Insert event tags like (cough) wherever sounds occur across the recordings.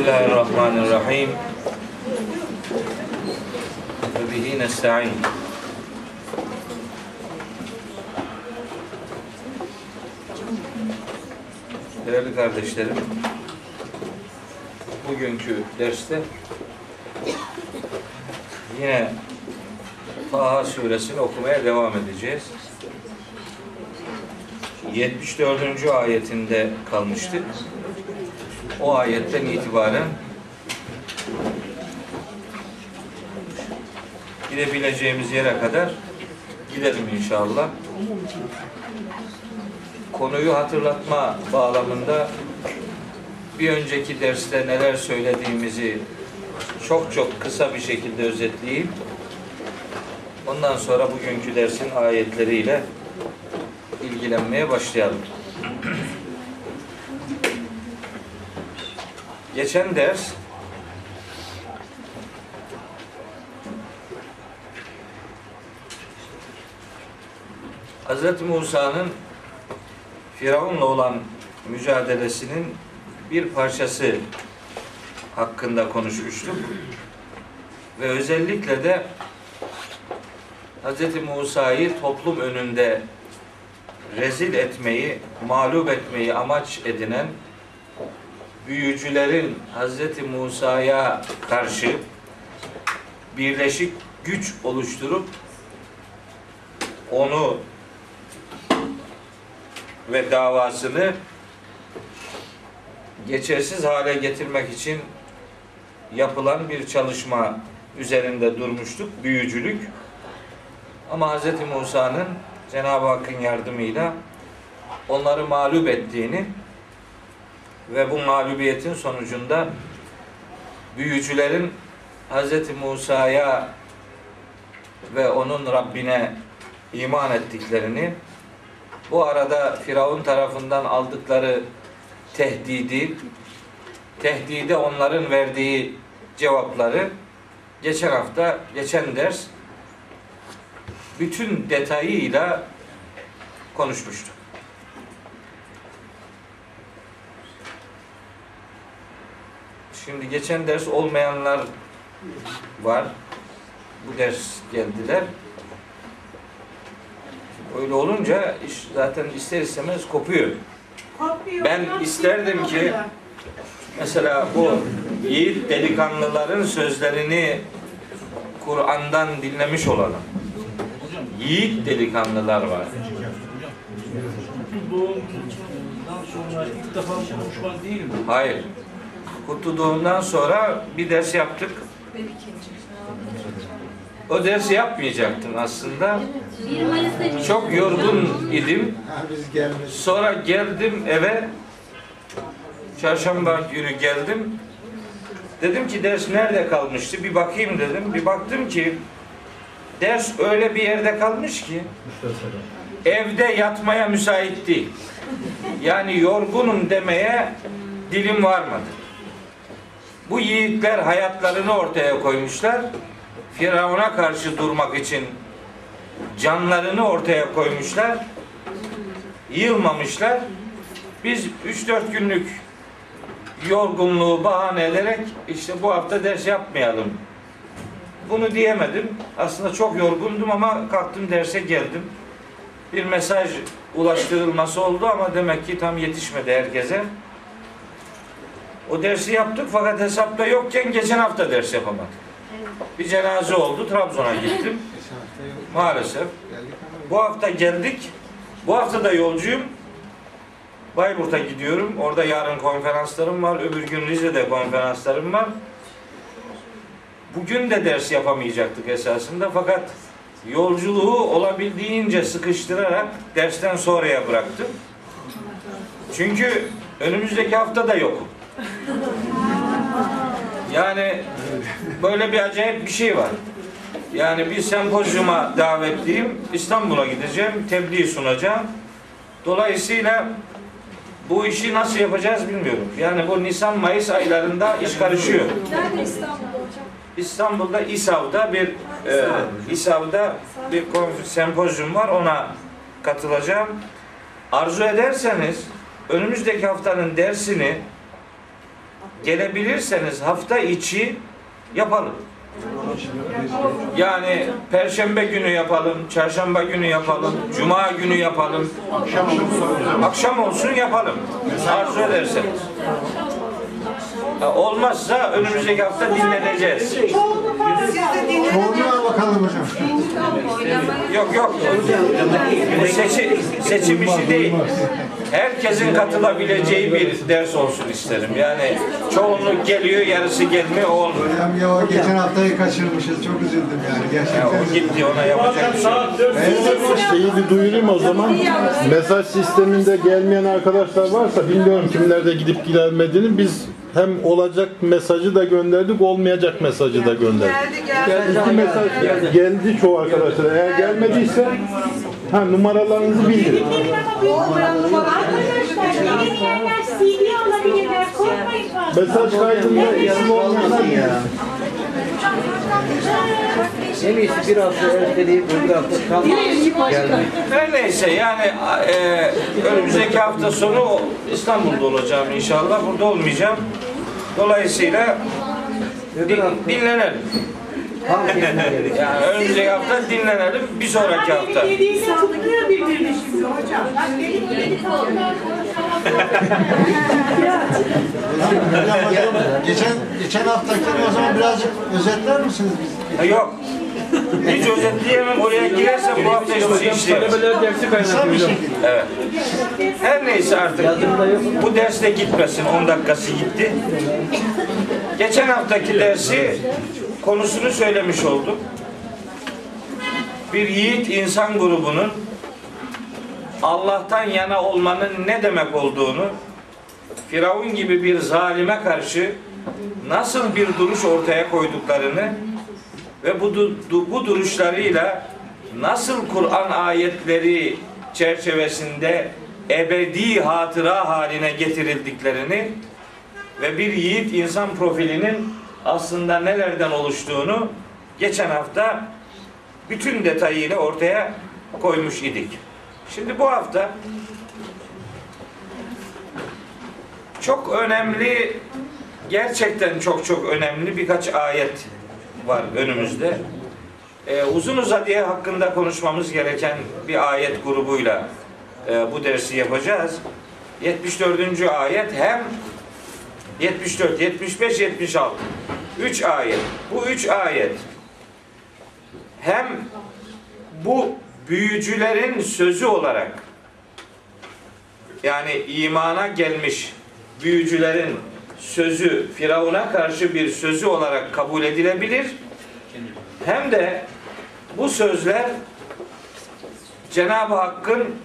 Bismillahirrahmanirrahim. Ve bihi nesta'in. Değerli kardeşlerim, bugünkü derste yine Taha suresini okumaya devam edeceğiz. 74. ayetinde kalmıştık. O ayetten itibaren gidebileceğimiz yere kadar gidelim inşallah. Konuyu hatırlatma bağlamında bir önceki derste neler söylediğimizi çok çok kısa bir şekilde özetleyeyim. Ondan sonra bugünkü dersin ayetleriyle ilgilenmeye başlayalım. Geçen ders Hz. Musa'nın Firavun'la olan mücadelesinin bir parçası hakkında konuşmuştuk. Ve özellikle de Hz. Musa'yı toplum önünde rezil etmeyi, mağlup etmeyi amaç edinen büyücülerin Hz. Musa'ya karşı birleşik güç oluşturup onu ve davasını geçersiz hale getirmek için yapılan bir çalışma üzerinde durmuştuk. Büyücülük. Ama Hz. Musa'nın Cenab-ı Hakk'ın yardımıyla onları mağlup ettiğini ve bu mağlubiyetin sonucunda büyücülerin Hz. Musa'ya ve onun Rabbine iman ettiklerini bu arada Firavun tarafından aldıkları tehdidi tehdide onların verdiği cevapları geçen hafta, geçen ders bütün detayıyla konuşmuştuk. Şimdi geçen ders olmayanlar var. Bu ders geldiler. Öyle olunca iş zaten ister istemez kopuyor. Kopuyor. Ben isterdim ki mesela bu yiğit delikanlıların sözlerini Kur'an'dan dinlemiş olalım. Yiğit delikanlılar var. Doğumdan Hayır. Kurtulduğundan sonra bir ders yaptık. O dersi yapmayacaktım aslında. 1 Mayıs'ta Çok yorgun idim. Ha, biz gelmiş. Sonra geldim eve. Çarşamba günü geldim. Dedim ki ders nerede kalmıştı? Bir bakayım dedim. Bir baktım ki ders öyle bir yerde kalmış ki evde yatmaya müsait değil. Yani yorgunum demeye dilim varmadı. Bu yiğitler hayatlarını ortaya koymuşlar. Firavun'a karşı durmak için canlarını ortaya koymuşlar. Yılmamışlar. Biz 3-4 günlük yorgunluğu bahane ederek işte bu hafta ders yapmayalım. Bunu diyemedim. Aslında çok yorgundum ama kalktım derse geldim. Bir mesaj ulaştırılması oldu ama demek ki tam yetişmedi herkese. O dersi yaptık fakat hesapta yokken geçen hafta ders yapamadık. Bir cenaze oldu. Trabzon'a gittim. (laughs) Maalesef. Bu hafta geldik. Bu hafta da yolcuyum. Bayburt'a gidiyorum. Orada yarın konferanslarım var. Öbür gün Rize'de konferanslarım var. Bugün de ders yapamayacaktık esasında fakat yolculuğu olabildiğince sıkıştırarak dersten sonraya bıraktım. Çünkü önümüzdeki hafta da yokum. Yani böyle bir acayip bir şey var. Yani bir sempozyuma davetliyim. İstanbul'a gideceğim. Tebliğ sunacağım. Dolayısıyla bu işi nasıl yapacağız bilmiyorum. Yani bu Nisan-Mayıs aylarında iş karışıyor. Nerede İstanbul'da hocam? İstanbul'da İSAV'da bir e, İSAV'da bir konf- sempozyum var. Ona katılacağım. Arzu ederseniz önümüzdeki haftanın dersini gelebilirseniz hafta içi yapalım. Yani perşembe günü yapalım, çarşamba günü yapalım, cuma günü yapalım. Akşam olsun yapalım. Arzu ederseniz. Olmazsa önümüzdeki hafta dinleneceğiz. Çoğunluğa bakalım hocam. Yok yok. Bu seçi, seçim işi değil. Herkesin katılabileceği bir ders olsun isterim. Yani çoğunluk geliyor, yarısı gelmiyor, olmuyor. Hocam ya o geçen haftayı kaçırmışız. Çok üzüldüm yani Ya gerçekten. o gitti, ona yapacak bir şey yok. Şeyi bir duyurayım o zaman. Mesaj sisteminde gelmeyen arkadaşlar varsa bilmiyorum kimlerde gidip gelmediğini biz hem olacak mesajı da gönderdik, olmayacak mesajı da gönderdik. İki mesaj geldi çoğu arkadaşlar. Eğer gelmediyse ha numaralarınızı bildirin. Arkadaşlar yeni CD alabilirler. Korkmayın fazla. Mesaj kaydında isim olmayanlar ya. En iyisi bir hafta erteleyip öbür hafta tam gelmek. Her neyse yani e, önümüzdeki hafta sonu İstanbul'da olacağım inşallah. Burada olmayacağım. Dolayısıyla din- dinlenelim. Yani önümüzdeki hafta dinlenelim. Bir sonraki hafta. Yediğinde tutuyor birbirini şimdi hocam. Bak benim yedi kalıyor. Hocam, hocam, geçen, geçen haftakini o zaman birazcık özetler misiniz? bize? Ha, yok. Hiç özetleyemem. Oraya girersem bu hafta hiçbir şey işleyemem. Talebeler dersi Kısa bir hocam. şekilde. Evet. Her neyse artık. Bu ders de gitmesin. 10 dakikası gitti. Geçen haftaki dersi konusunu söylemiş oldum. Bir yiğit insan grubunun Allah'tan yana olmanın ne demek olduğunu Firavun gibi bir zalime karşı nasıl bir duruş ortaya koyduklarını ve bu, bu duruşlarıyla nasıl Kur'an ayetleri çerçevesinde ebedi hatıra haline getirildiklerini ve bir yiğit insan profilinin aslında nelerden oluştuğunu geçen hafta bütün detayıyla ortaya koymuş idik. Şimdi bu hafta çok önemli gerçekten çok çok önemli birkaç ayet var önümüzde. Ee, uzun uzadıya hakkında konuşmamız gereken bir ayet grubuyla e, bu dersi yapacağız. 74. ayet hem 74, 75, 76. 3 ayet. Bu üç ayet hem bu büyücülerin sözü olarak yani imana gelmiş büyücülerin sözü Firavun'a karşı bir sözü olarak kabul edilebilir. Hem de bu sözler Cenab-ı Hakk'ın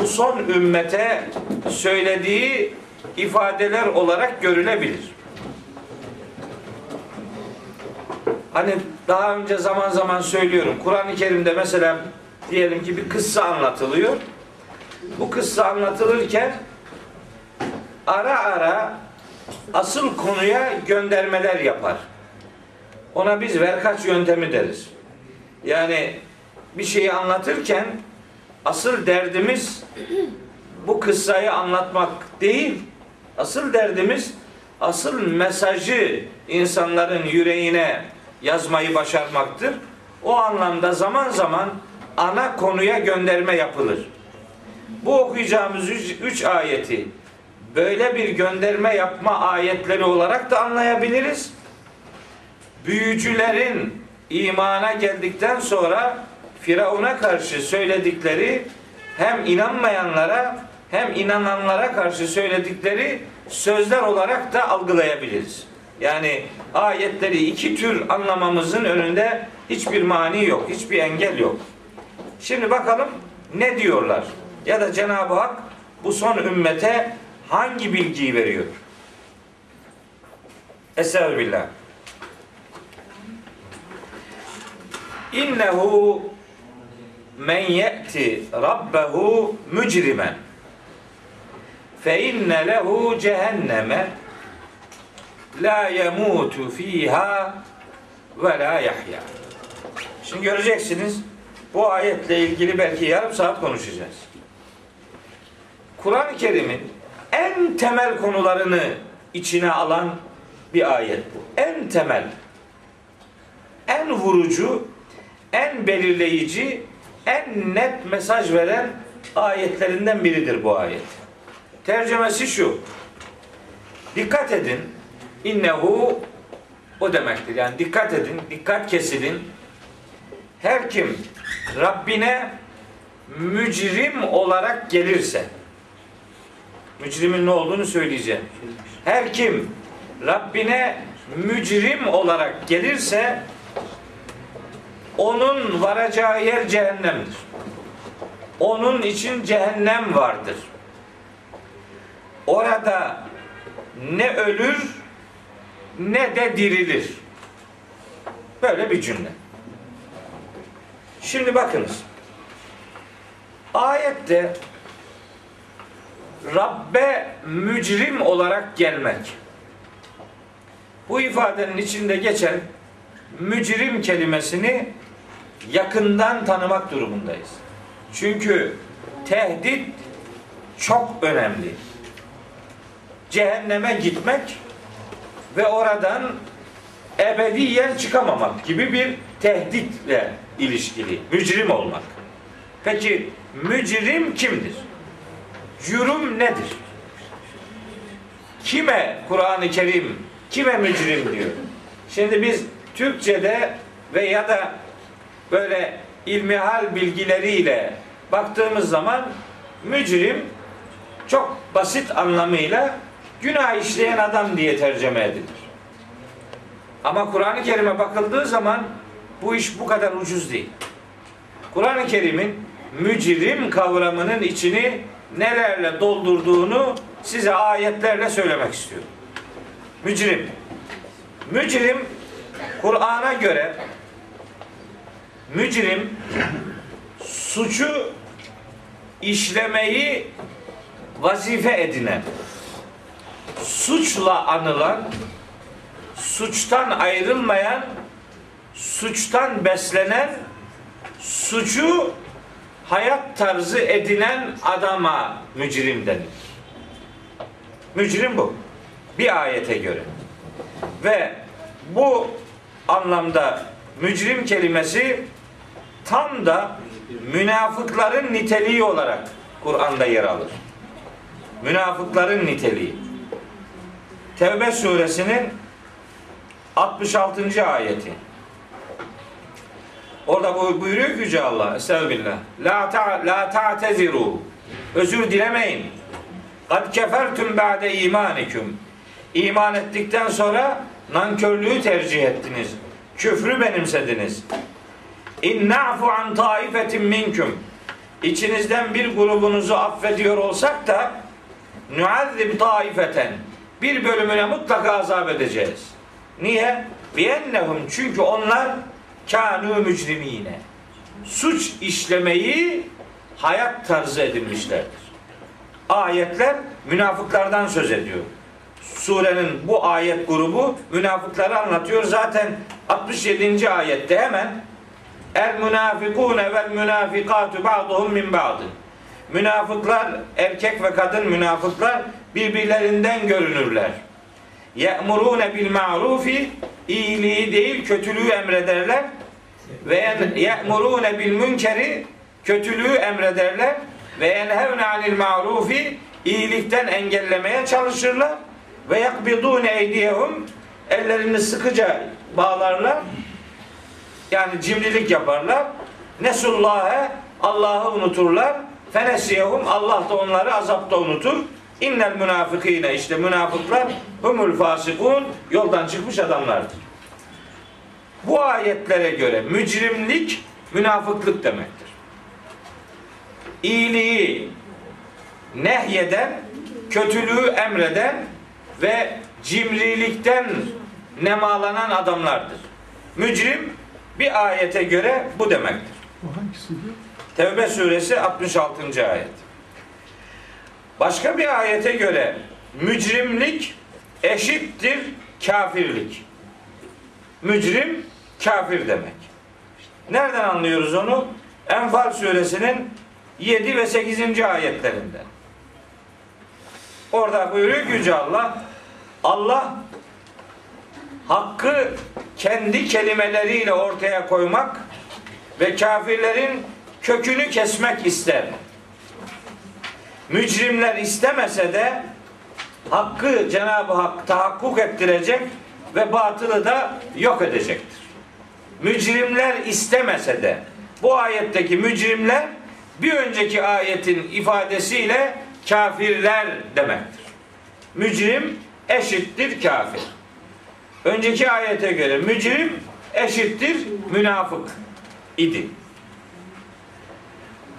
bu son ümmete söylediği ifadeler olarak görülebilir. Hani daha önce zaman zaman söylüyorum. Kur'an-ı Kerim'de mesela diyelim ki bir kıssa anlatılıyor. Bu kıssa anlatılırken ara ara asıl konuya göndermeler yapar. Ona biz verkaç yöntemi deriz. Yani bir şeyi anlatırken asıl derdimiz bu kıssayı anlatmak değil. Asıl derdimiz asıl mesajı insanların yüreğine yazmayı başarmaktır. O anlamda zaman zaman ana konuya gönderme yapılır. Bu okuyacağımız üç, üç ayeti böyle bir gönderme yapma ayetleri olarak da anlayabiliriz. Büyücülerin imana geldikten sonra Firavun'a karşı söyledikleri hem inanmayanlara hem inananlara karşı söyledikleri sözler olarak da algılayabiliriz. Yani ayetleri iki tür anlamamızın önünde hiçbir mani yok, hiçbir engel yok. Şimdi bakalım ne diyorlar? Ya da Cenab-ı Hak bu son ümmete hangi bilgiyi veriyor? Estağfirullah. İnnehu men ye'ti rabbehu mücrimen fe inne lehu cehenneme la yemutu fiha ve la yahya. Şimdi göreceksiniz bu ayetle ilgili belki yarım saat konuşacağız. Kur'an-ı Kerim'in en temel konularını içine alan bir ayet bu. En temel, en vurucu, en belirleyici, en net mesaj veren ayetlerinden biridir bu ayet. Tercümesi şu. Dikkat edin. İnnehu o demektir. Yani dikkat edin, dikkat kesilin. Her kim Rabbine mücrim olarak gelirse mücrimin ne olduğunu söyleyeceğim. Her kim Rabbine mücrim olarak gelirse onun varacağı yer cehennemdir. Onun için cehennem vardır. Orada ne ölür ne de dirilir. Böyle bir cümle. Şimdi bakınız. Ayette Rabbe mücrim olarak gelmek. Bu ifadenin içinde geçen mücrim kelimesini yakından tanımak durumundayız. Çünkü tehdit çok önemli. Cehenneme gitmek ve oradan ebediyen çıkamamak gibi bir tehditle ilişkili. Mücrim olmak. Peki mücrim kimdir? Cürüm nedir? Kime Kur'an-ı Kerim kime mücrim diyor? Şimdi biz Türkçe'de ve ya da böyle ilmihal bilgileriyle baktığımız zaman mücrim çok basit anlamıyla günah işleyen adam diye tercüme edilir. Ama Kur'an-ı Kerim'e bakıldığı zaman bu iş bu kadar ucuz değil. Kur'an-ı Kerim'in mücrim kavramının içini nelerle doldurduğunu size ayetlerle söylemek istiyorum. Mücrim. Mücrim Kur'an'a göre mücrim suçu işlemeyi vazife edinen, suçla anılan, suçtan ayrılmayan, suçtan beslenen, suçu hayat tarzı edinen adama mücrim denir. Mücrim bu. Bir ayete göre. Ve bu anlamda mücrim kelimesi tam da münafıkların niteliği olarak Kur'an'da yer alır. Münafıkların niteliği. Tevbe suresinin 66. ayeti. Orada bu buyuruyor ki Yüce Allah. Estağfirullah. La ta la ta'teziru. Özür dilemeyin. Kad kefertum ba'de imanikum. İman ettikten sonra nankörlüğü tercih ettiniz. Küfrü benimsediniz. İn na'fu an taifetin minkum. İçinizden bir grubunuzu affediyor olsak da nuazzib taifeten. Bir bölümüne mutlaka azap edeceğiz. Niye? Biyennehum çünkü onlar kânû mücrimine. Suç işlemeyi hayat tarzı edinmişlerdir. Ayetler münafıklardan söz ediyor. Surenin bu ayet grubu münafıkları anlatıyor. Zaten 67. ayette hemen El münafikune vel münafikatu ba'duhum min ba'd. Münafıklar erkek ve kadın münafıklar birbirlerinden görünürler. Ye'murune bil ma'rufi iyiliği değil kötülüğü emrederler. Ve ye'murune bil münkeri kötülüğü emrederler. Ve yenhevne anil ma'rufi iyilikten engellemeye çalışırlar. Ve yakbidune eydiyehum ellerini sıkıca bağlarlar. Yani cimrilik yaparlar. Nesullâhe Allah'ı unuturlar. Fenesiyehum Allah da onları azapta unutur innel münafıkîne işte münafıklar humul fasikun yoldan çıkmış adamlardır bu ayetlere göre mücrimlik münafıklık demektir iyiliği nehyeden, kötülüğü emreden ve cimrilikten nemalanan adamlardır. Mücrim bir ayete göre bu demektir. Tevbe suresi 66. ayet. Başka bir ayete göre mücrimlik eşittir kafirlik. Mücrim kafir demek. Nereden anlıyoruz onu? Enfal suresinin 7 ve 8. ayetlerinde. Orada buyuruyor ki Yüce Allah Allah hakkı kendi kelimeleriyle ortaya koymak ve kafirlerin kökünü kesmek ister. Mücrimler istemese de hakkı Cenab-ı Hak tahakkuk ettirecek ve batılı da yok edecektir. Mücrimler istemese de bu ayetteki mücrimler bir önceki ayetin ifadesiyle kafirler demektir. Mücrim eşittir kafir. Önceki ayete göre mücrim eşittir münafık idi.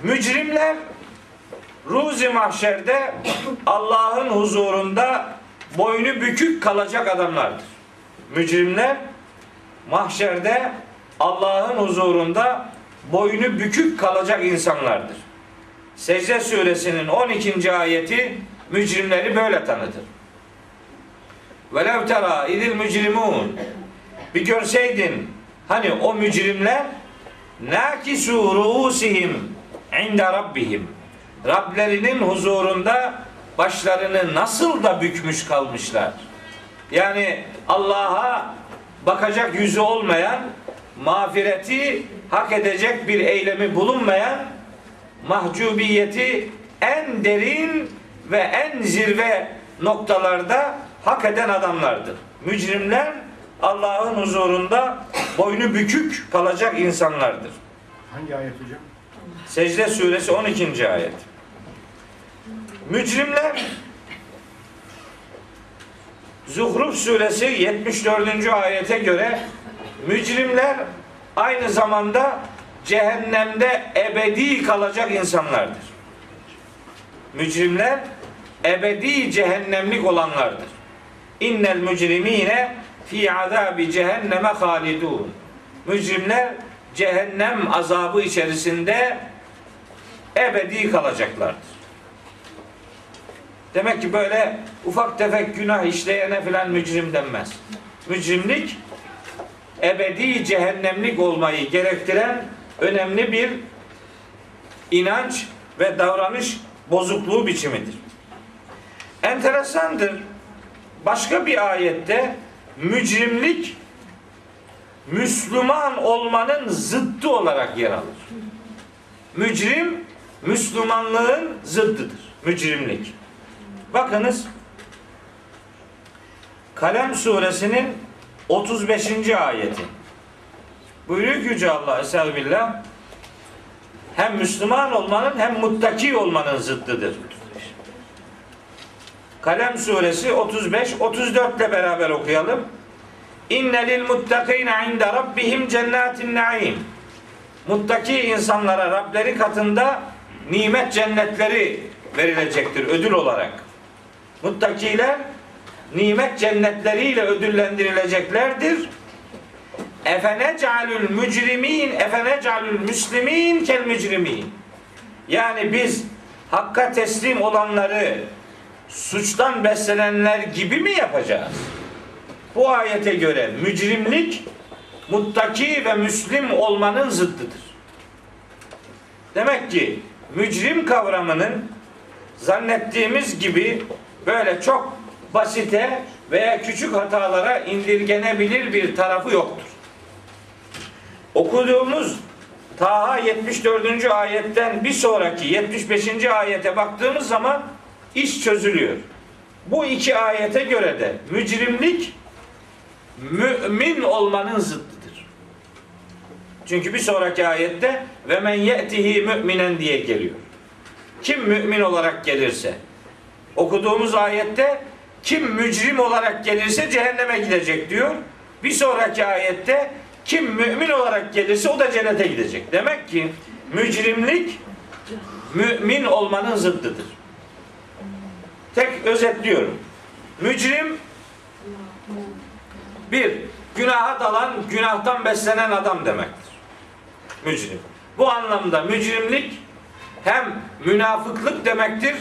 Mücrimler Ruzi mahşerde Allah'ın huzurunda boynu bükük kalacak adamlardır. Mücrimler mahşerde Allah'ın huzurunda boynu bükük kalacak insanlardır. Secde suresinin 12. ayeti mücrimleri böyle tanıtır. Velev tera idil mücrimun bir görseydin hani o mücrimler nakisu ruusihim inde rabbihim Rablerinin huzurunda başlarını nasıl da bükmüş kalmışlar. Yani Allah'a bakacak yüzü olmayan, mağfireti hak edecek bir eylemi bulunmayan, mahcubiyeti en derin ve en zirve noktalarda hak eden adamlardır. Mücrimler Allah'ın huzurunda boynu bükük kalacak insanlardır. Hangi ayet hocam? Secde suresi 12. ayet. Mücrimler Zuhruf suresi 74. ayete göre mücrimler aynı zamanda cehennemde ebedi kalacak insanlardır. Mücrimler ebedi cehennemlik olanlardır. İnnel mücrimine fi azabi cehenneme halidun. Mücrimler cehennem azabı içerisinde ebedi kalacaklardır. Demek ki böyle ufak tefek günah işleyene filan mücrim denmez. Mücrimlik ebedi cehennemlik olmayı gerektiren önemli bir inanç ve davranış bozukluğu biçimidir. Enteresandır. Başka bir ayette mücrimlik Müslüman olmanın zıddı olarak yer alır. Mücrim Müslümanlığın zıddıdır. Mücrimlik. Bakınız Kalem suresinin 35. ayeti. Buyuruyor ki Yüce Allah Estağfirullah hem Müslüman olmanın hem muttaki olmanın zıddıdır. Kalem suresi 35 34 ile beraber okuyalım. İnne lil muttakine inde rabbihim cennetin naim. Muttaki insanlara Rableri katında nimet cennetleri verilecektir ödül olarak. Muttakiler nimet cennetleriyle ödüllendirileceklerdir. Efenecalül mücrimin efenecalül müslimin kel mücrimin. Yani biz hakka teslim olanları suçtan beslenenler gibi mi yapacağız? Bu ayete göre mücrimlik muttaki ve müslim olmanın zıddıdır. Demek ki mücrim kavramının zannettiğimiz gibi böyle çok basite veya küçük hatalara indirgenebilir bir tarafı yoktur. Okuduğumuz Taha 74. ayetten bir sonraki 75. ayete baktığımız zaman iş çözülüyor. Bu iki ayete göre de mücrimlik mümin olmanın zıddıdır. Çünkü bir sonraki ayette ve men ye'tihi müminen diye geliyor. Kim mümin olarak gelirse okuduğumuz ayette kim mücrim olarak gelirse cehenneme gidecek diyor. Bir sonraki ayette kim mümin olarak gelirse o da cennete gidecek. Demek ki mücrimlik mümin olmanın zıddıdır. Tek özetliyorum. Mücrim bir, günaha dalan, günahtan beslenen adam demektir. Mücrim. Bu anlamda mücrimlik hem münafıklık demektir,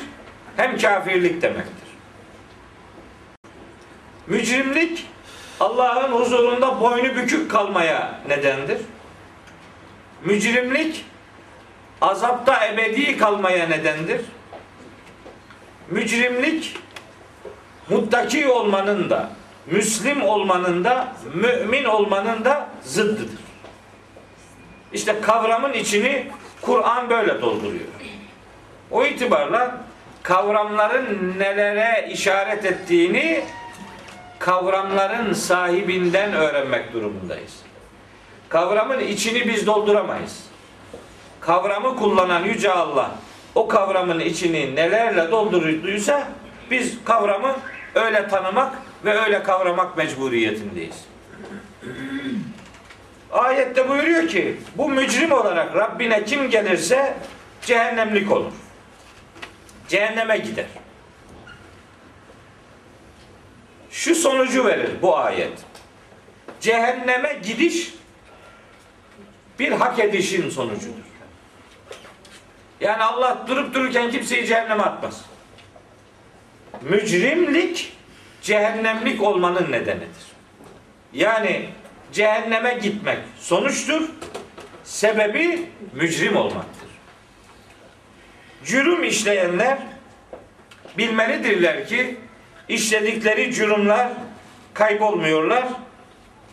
hem kafirlik demektir. Mücrimlik Allah'ın huzurunda boynu bükük kalmaya nedendir. Mücrimlik azapta ebedi kalmaya nedendir. Mücrimlik muttaki olmanın da Müslim olmanın da mümin olmanın da zıddıdır. İşte kavramın içini Kur'an böyle dolduruyor. O itibarla kavramların nelere işaret ettiğini kavramların sahibinden öğrenmek durumundayız. Kavramın içini biz dolduramayız. Kavramı kullanan Yüce Allah o kavramın içini nelerle doldurduysa biz kavramı öyle tanımak ve öyle kavramak mecburiyetindeyiz. Ayette buyuruyor ki bu mücrim olarak Rabbine kim gelirse cehennemlik olur. Cehenneme gider. Şu sonucu verir bu ayet. Cehenneme gidiş bir hak edişin sonucudur. Yani Allah durup dururken kimseyi cehenneme atmaz. Mücrimlik cehennemlik olmanın nedenidir. Yani cehenneme gitmek sonuçtur. Sebebi mücrim olmaktır. Cürüm işleyenler bilmelidirler ki işledikleri cürümler kaybolmuyorlar.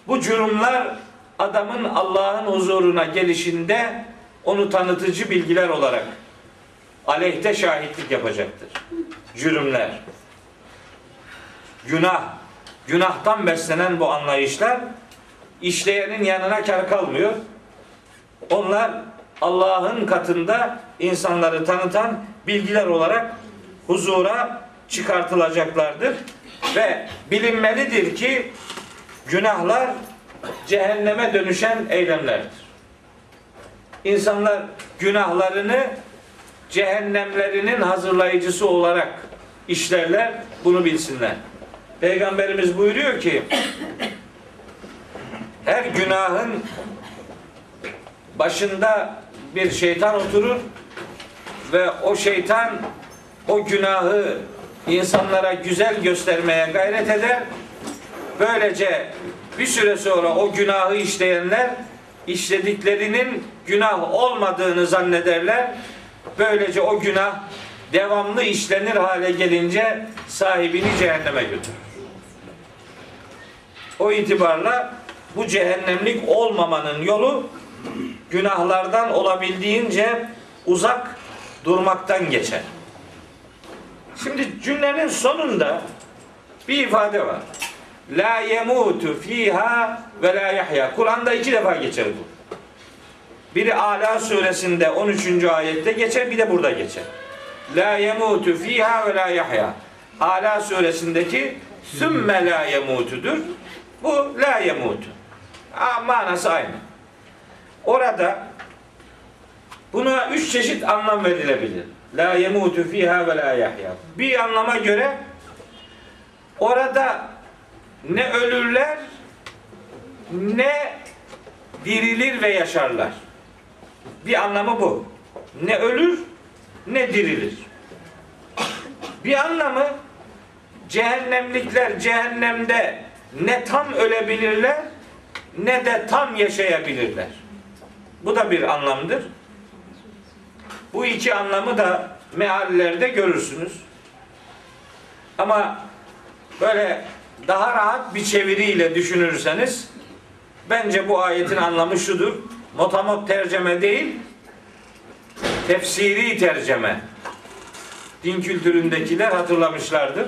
Bu cürümler adamın Allah'ın huzuruna gelişinde onu tanıtıcı bilgiler olarak aleyhte şahitlik yapacaktır. Cürümler. Günah. Günahtan beslenen bu anlayışlar işleyenin yanına kar kalmıyor. Onlar Allah'ın katında insanları tanıtan bilgiler olarak huzura çıkartılacaklardır. Ve bilinmelidir ki günahlar cehenneme dönüşen eylemlerdir. İnsanlar günahlarını cehennemlerinin hazırlayıcısı olarak işlerler. Bunu bilsinler. Peygamberimiz buyuruyor ki her günahın başında bir şeytan oturur ve o şeytan o günahı insanlara güzel göstermeye gayret eder. Böylece bir süre sonra o günahı işleyenler işlediklerinin günah olmadığını zannederler. Böylece o günah devamlı işlenir hale gelince sahibini cehenneme götürür. O itibarla bu cehennemlik olmamanın yolu günahlardan olabildiğince uzak durmaktan geçer. Şimdi cümlenin sonunda bir ifade var. La yemutu fiha ve la yahya. Kur'an'da iki defa geçer bu. Biri Ala suresinde 13. ayette geçer, bir de burada geçer. La yemutu fiha ve la yahya. Ala suresindeki sümme la yemutudur. Bu la yemutu. Manası aynı. Orada buna üç çeşit anlam verilebilir. La yemutu fiha ve la yahya. Bir anlama göre orada ne ölürler ne dirilir ve yaşarlar. Bir anlamı bu. Ne ölür ne dirilir. Bir anlamı cehennemlikler cehennemde ne tam ölebilirler ne de tam yaşayabilirler. Bu da bir anlamdır. Bu iki anlamı da meallerde görürsünüz. Ama böyle daha rahat bir çeviriyle düşünürseniz bence bu ayetin anlamı şudur. Motamot terceme değil, tefsiri terceme. Din kültüründekiler hatırlamışlardır.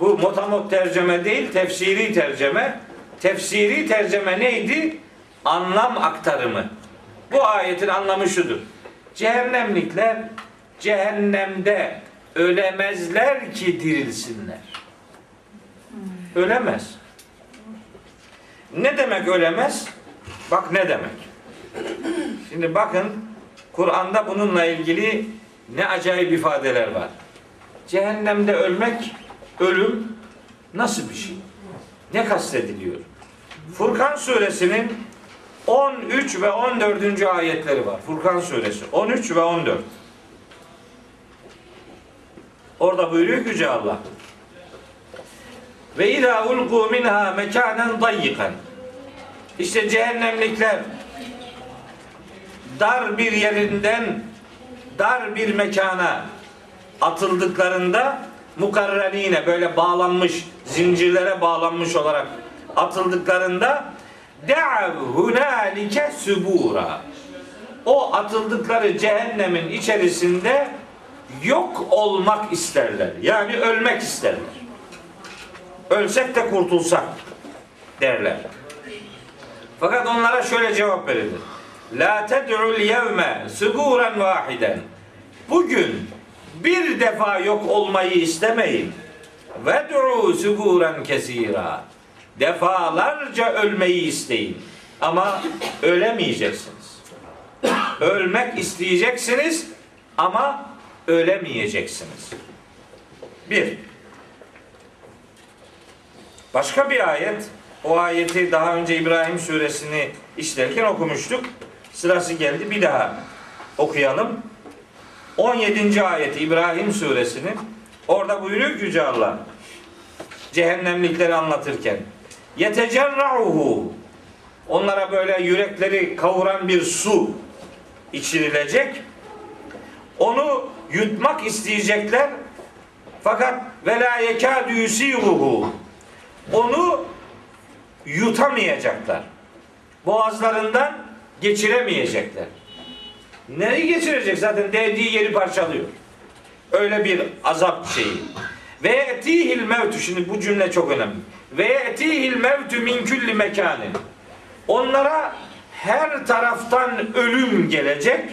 Bu motamot terceme değil, tefsiri terceme. Tefsiri terceme neydi? Anlam aktarımı. Bu ayetin anlamı şudur. Cehennemlikler cehennemde ölemezler ki dirilsinler. Ölemez. Ne demek ölemez? Bak ne demek. Şimdi bakın Kur'an'da bununla ilgili ne acayip ifadeler var. Cehennemde ölmek, ölüm nasıl bir şey? Ne kastediliyor? Furkan suresinin 13 ve 14. ayetleri var. Furkan suresi 13 ve 14. Orada buyuruyor ki Yüce Allah. Ve izâ ulqû minhâ mekânen dayyikan. İşte cehennemlikler dar bir yerinden dar bir mekana atıldıklarında mukarrenine böyle bağlanmış zincirlere bağlanmış olarak atıldıklarında de'av hunalike subura. O atıldıkları cehennemin içerisinde yok olmak isterler. Yani ölmek isterler. Ölsek de kurtulsak derler. Fakat onlara şöyle cevap verilir. La ted'ul yevme suburan vahiden. Bugün bir defa yok olmayı istemeyin. Ve du'u suburan kesira. Defalarca ölmeyi isteyin. Ama ölemeyeceksiniz. Ölmek isteyeceksiniz ama ölemeyeceksiniz. Bir. Başka bir ayet. O ayeti daha önce İbrahim suresini işlerken okumuştuk. Sırası geldi bir daha okuyalım. 17. ayeti İbrahim suresinin orada buyuruyor ki Yüce Allah cehennemlikleri anlatırken yetecerra'uhu onlara böyle yürekleri kavuran bir su içirilecek. Onu yutmak isteyecekler. Fakat ve la yekâdü yusiruhu onu yutamayacaklar. Boğazlarından geçiremeyecekler. Neyi geçirecek? Zaten değdiği yeri parçalıyor. Öyle bir azap şeyi. Ve etihil mevtü şimdi bu cümle çok önemli. Ve etihil mevtü min külli mekanin. Onlara her taraftan ölüm gelecek.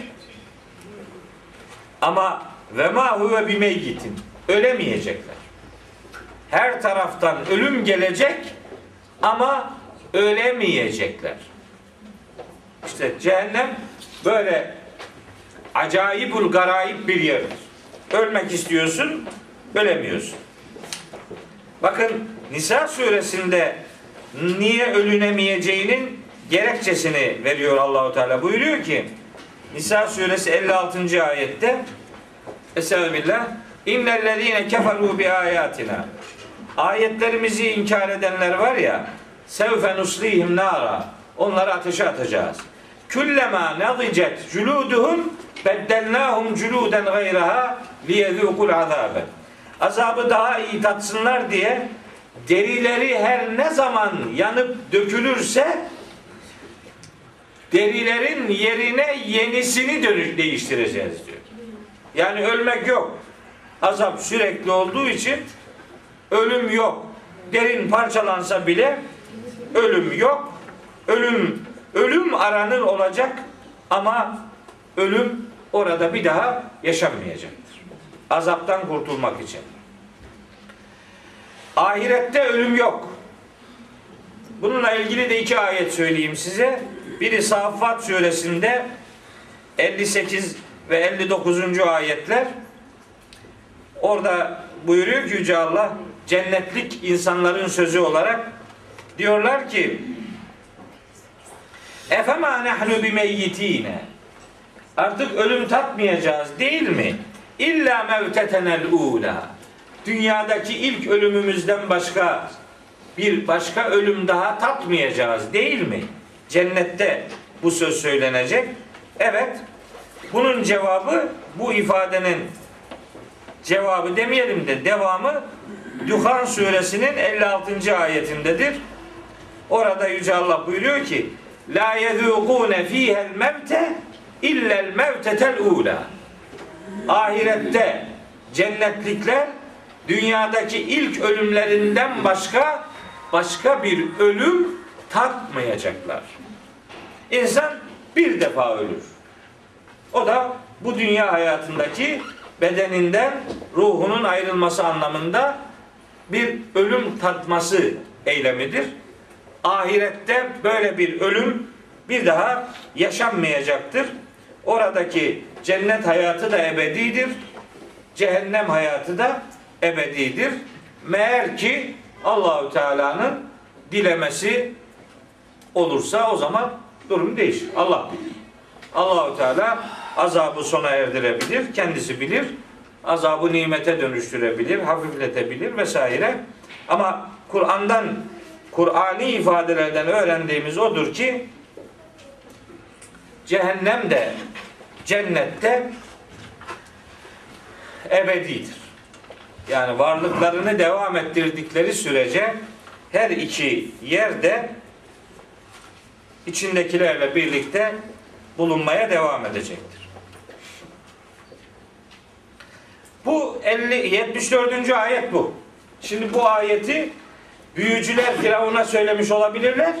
Ama ve ma huve bimeyyitin. Ölemeyecekler. Her taraftan ölüm gelecek ama ölemeyecekler. İşte cehennem böyle acayipul garayip bir yerdir. Ölmek istiyorsun, ölemiyorsun. Bakın Nisa suresinde niye ölünemeyeceğinin gerekçesini veriyor Allahu Teala. Buyuruyor ki Nisa suresi 56. ayette Estağfirullah İnnellezîne keferû bi ayatina Ayetlerimizi inkar edenler var ya sevfe nuslihim nara onları ateşe atacağız. Küllema nadicet culuduhum beddelnahum culuden gayraha liyezûkul azabe. Azabı daha iyi tatsınlar diye derileri her ne zaman yanıp dökülürse derilerin yerine yenisini dönüş değiştireceğiz diyor. Yani ölmek yok. Azap sürekli olduğu için ölüm yok. Derin parçalansa bile ölüm yok. Ölüm ölüm aranır olacak ama ölüm orada bir daha yaşanmayacaktır. Azaptan kurtulmak için. Ahirette ölüm yok. Bununla ilgili de iki ayet söyleyeyim size. Biri Saffat suresinde 58 ve 59. ayetler. Orada buyuruyor ki Yüce Allah cennetlik insanların sözü olarak diyorlar ki Efema nahnu bimeyyitine Artık ölüm tatmayacağız değil mi? İlla mevtetenel ula. Dünyadaki ilk ölümümüzden başka bir başka ölüm daha tatmayacağız değil mi? Cennette bu söz söylenecek. Evet. Bunun cevabı bu ifadenin cevabı demeyelim de devamı Duhan suresinin 56. ayetindedir. Orada Yüce Allah buyuruyor ki La yezûkûne fîhel mevte illel mevtetel ula. Ahirette cennetlikler dünyadaki ilk ölümlerinden başka başka bir ölüm tatmayacaklar. İnsan bir defa ölür. O da bu dünya hayatındaki bedeninden ruhunun ayrılması anlamında bir ölüm tatması eylemidir. Ahirette böyle bir ölüm bir daha yaşanmayacaktır. Oradaki cennet hayatı da ebedidir. Cehennem hayatı da ebedidir. Meğer ki Allahü Teala'nın dilemesi olursa o zaman durum değişir. Allah bilir. Allahü Teala azabı sona erdirebilir, kendisi bilir. Azabı nimete dönüştürebilir, hafifletebilir vesaire. Ama Kur'an'dan Kur'ani ifadelerden öğrendiğimiz odur ki cehennem de cennette ebedidir. Yani varlıklarını devam ettirdikleri sürece her iki yerde içindekilerle birlikte bulunmaya devam edecektir. Bu 50 74. ayet bu. Şimdi bu ayeti büyücüler Firavun'a söylemiş olabilirler.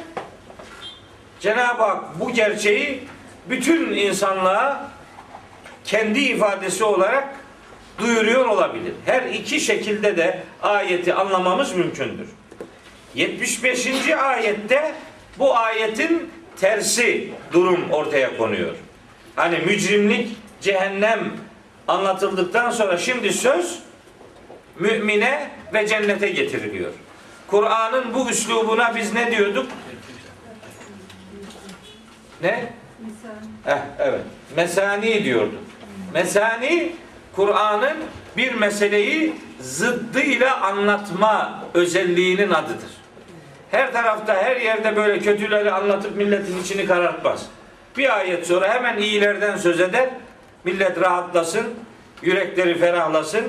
Cenab-ı Hak bu gerçeği bütün insanlığa kendi ifadesi olarak duyuruyor olabilir. Her iki şekilde de ayeti anlamamız mümkündür. 75. ayette bu ayetin tersi durum ortaya konuyor. Hani mücrimlik, cehennem anlatıldıktan sonra şimdi söz mümine ve cennete getiriliyor. Kur'an'ın bu üslubuna biz ne diyorduk? Ne? Eh, evet. Mesani diyorduk. Mesani Kur'an'ın bir meseleyi zıddıyla anlatma özelliğinin adıdır. Her tarafta, her yerde böyle kötüleri anlatıp milletin içini karartmaz. Bir ayet sonra hemen iyilerden söz eder. Millet rahatlasın, yürekleri ferahlasın,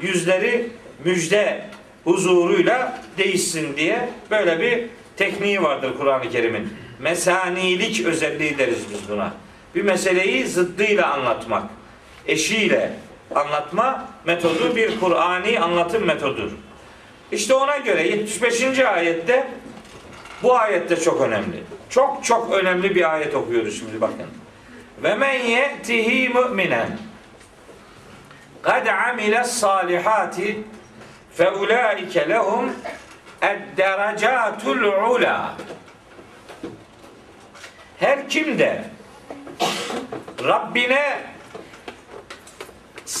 yüzleri müjde huzuruyla değişsin diye böyle bir tekniği vardır Kur'an-ı Kerim'in. Mesanilik özelliği deriz biz buna. Bir meseleyi zıddıyla anlatmak, eşiyle anlatma metodu bir Kur'ani anlatım metodur. İşte ona göre 75. ayette bu ayette çok önemli. Çok çok önemli bir ayet okuyoruz şimdi bakın. Ve men ye'tihi mu'minen kad amile salihati fe ulaike lehum ed-derecatul ula. Her kim de Rabbine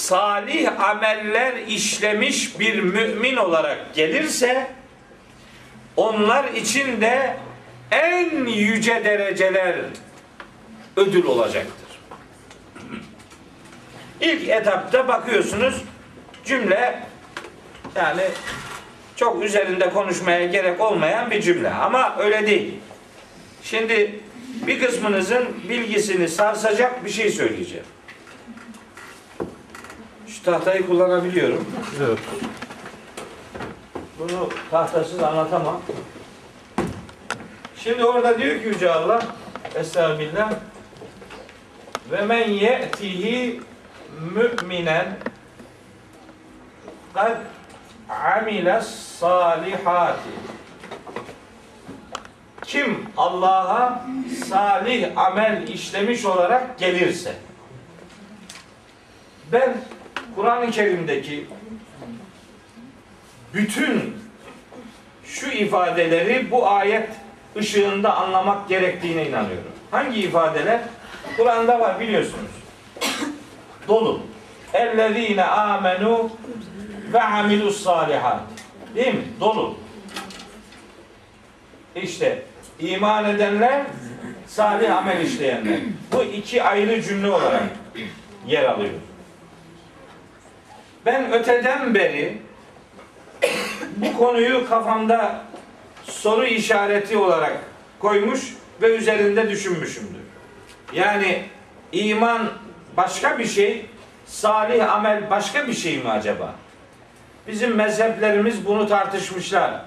salih ameller işlemiş bir mümin olarak gelirse onlar için de en yüce dereceler ödül olacaktır. İlk etapta bakıyorsunuz cümle yani çok üzerinde konuşmaya gerek olmayan bir cümle ama öyle değil. Şimdi bir kısmınızın bilgisini sarsacak bir şey söyleyeceğim. Şu tahtayı kullanabiliyorum. Evet. Bunu tahtasız anlatamam. Şimdi orada diyor ki Yüce Allah Estağfirullah ve men ye'tihi müminen kad amile salihati kim Allah'a salih amel işlemiş olarak gelirse ben Kur'an-ı Kerim'deki bütün şu ifadeleri bu ayet ışığında anlamak gerektiğine inanıyorum. Hangi ifadeler? Kur'an'da var biliyorsunuz. Dolu. Ellezine amenu ve amilus salihat. Değil mi? Dolu. İşte iman edenler, salih amel işleyenler. Bu iki ayrı cümle olarak yer alıyor. Ben öteden beri bu konuyu kafamda soru işareti olarak koymuş ve üzerinde düşünmüşümdür. Yani iman başka bir şey, salih amel başka bir şey mi acaba? Bizim mezheplerimiz bunu tartışmışlar.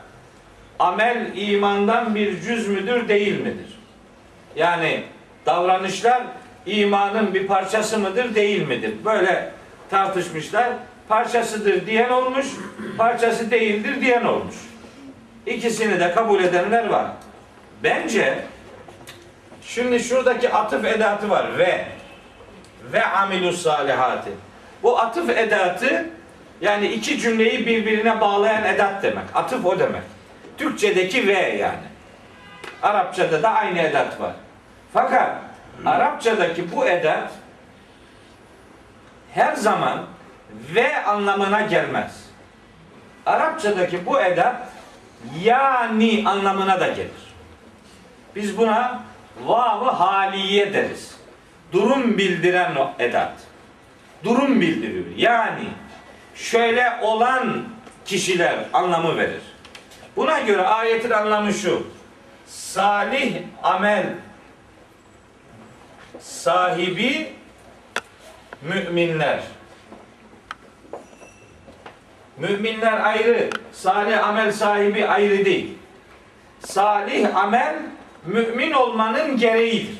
Amel imandan bir cüz müdür, değil midir? Yani davranışlar imanın bir parçası mıdır, değil midir? Böyle tartışmışlar. Parçasıdır diyen olmuş, parçası değildir diyen olmuş. İkisini de kabul edenler var. Bence şimdi şuradaki atıf edatı var ve ve amilus salihati. Bu atıf edatı yani iki cümleyi birbirine bağlayan edat demek. Atıf o demek. Türkçedeki ve yani. Arapçada da aynı edat var. Fakat Arapçadaki bu edat her zaman ve anlamına gelmez. Arapçadaki bu edat yani anlamına da gelir. Biz buna vav haliye deriz. Durum bildiren o edat. Durum bildiriyor. Yani şöyle olan kişiler anlamı verir. Buna göre ayetin anlamı şu. Salih amel sahibi müminler Müminler ayrı, salih amel sahibi ayrı değil. Salih amel mümin olmanın gereğidir.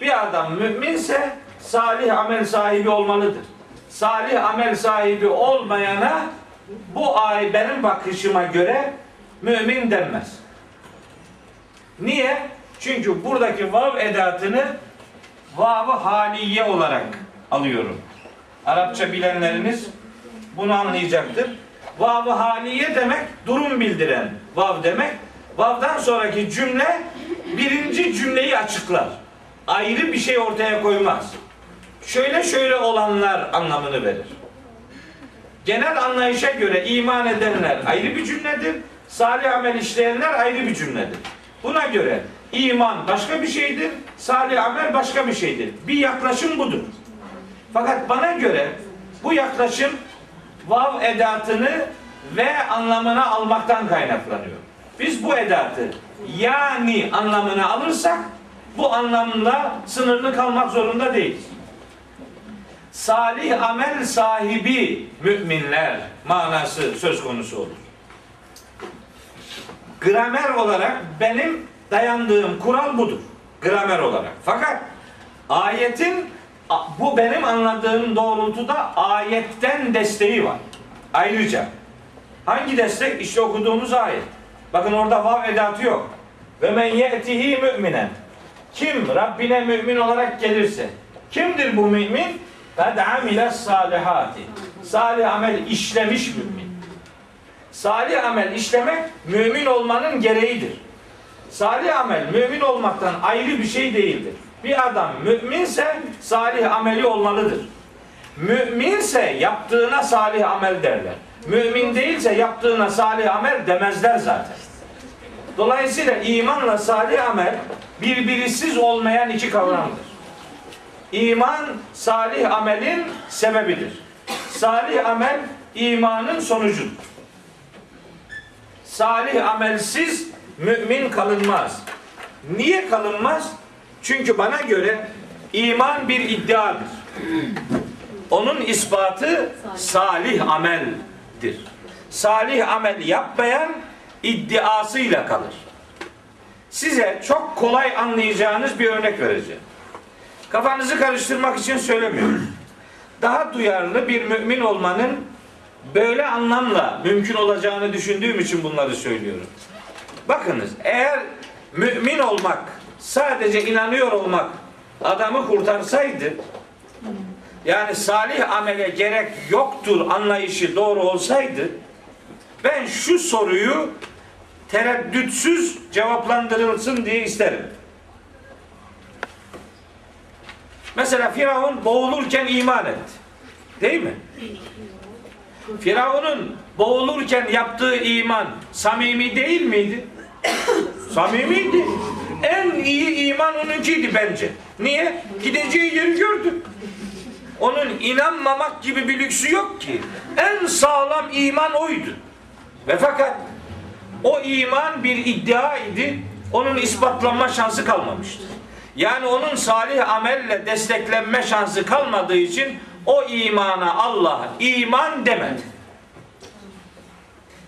Bir adam müminse salih amel sahibi olmalıdır. Salih amel sahibi olmayana bu ay benim bakışıma göre mümin denmez. Niye? Çünkü buradaki vav edatını vav-ı haliye olarak alıyorum. Arapça bilenleriniz bunu anlayacaktır. Vav-ı haliye demek durum bildiren vav demek. Vav'dan sonraki cümle birinci cümleyi açıklar. Ayrı bir şey ortaya koymaz. Şöyle şöyle olanlar anlamını verir. Genel anlayışa göre iman edenler ayrı bir cümledir. Salih amel işleyenler ayrı bir cümledir. Buna göre iman başka bir şeydir, salih amel başka bir şeydir. Bir yaklaşım budur. Fakat bana göre bu yaklaşım vav edatını ve anlamına almaktan kaynaklanıyor. Biz bu edatı yani anlamına alırsak bu anlamla sınırlı kalmak zorunda değiliz. Salih amel sahibi müminler manası söz konusu olur. Gramer olarak benim dayandığım kural budur. Gramer olarak. Fakat ayetin bu benim anladığım doğrultuda ayetten desteği var. Ayrıca hangi destek? İşte okuduğumuz ayet. Bakın orada vav edatı yok. Ve men ye'tihi müminen. Kim Rabbine mümin olarak gelirse. Kimdir bu mümin? Kad amile salihati. Salih amel işlemiş mümin. Salih amel işlemek mümin olmanın gereğidir. Salih amel mümin olmaktan ayrı bir şey değildir. Bir adam müminse salih ameli olmalıdır. Müminse yaptığına salih amel derler. Mümin değilse yaptığına salih amel demezler zaten. Dolayısıyla imanla salih amel birbirisiz olmayan iki kavramdır. İman salih amelin sebebidir. Salih amel imanın sonucudur. Salih amelsiz mümin kalınmaz. Niye kalınmaz? Çünkü bana göre iman bir iddiadır. Onun ispatı salih ameldir. Salih amel yapmayan iddiasıyla kalır. Size çok kolay anlayacağınız bir örnek vereceğim. Kafanızı karıştırmak için söylemiyorum. Daha duyarlı bir mümin olmanın böyle anlamla mümkün olacağını düşündüğüm için bunları söylüyorum. Bakınız eğer mümin olmak, sadece inanıyor olmak adamı kurtarsaydı yani salih amele gerek yoktur anlayışı doğru olsaydı ben şu soruyu tereddütsüz cevaplandırılsın diye isterim. Mesela Firavun boğulurken iman etti. Değil mi? Firavun'un boğulurken yaptığı iman samimi değil miydi? (coughs) Samimiydi. En iyi iman onunkiydi bence. Niye? Gideceği yeri gördü. Onun inanmamak gibi bir lüksü yok ki. En sağlam iman oydu. Ve fakat o iman bir iddia idi. Onun ispatlanma şansı kalmamıştır. Yani onun salih amelle desteklenme şansı kalmadığı için o imana Allah iman demedi.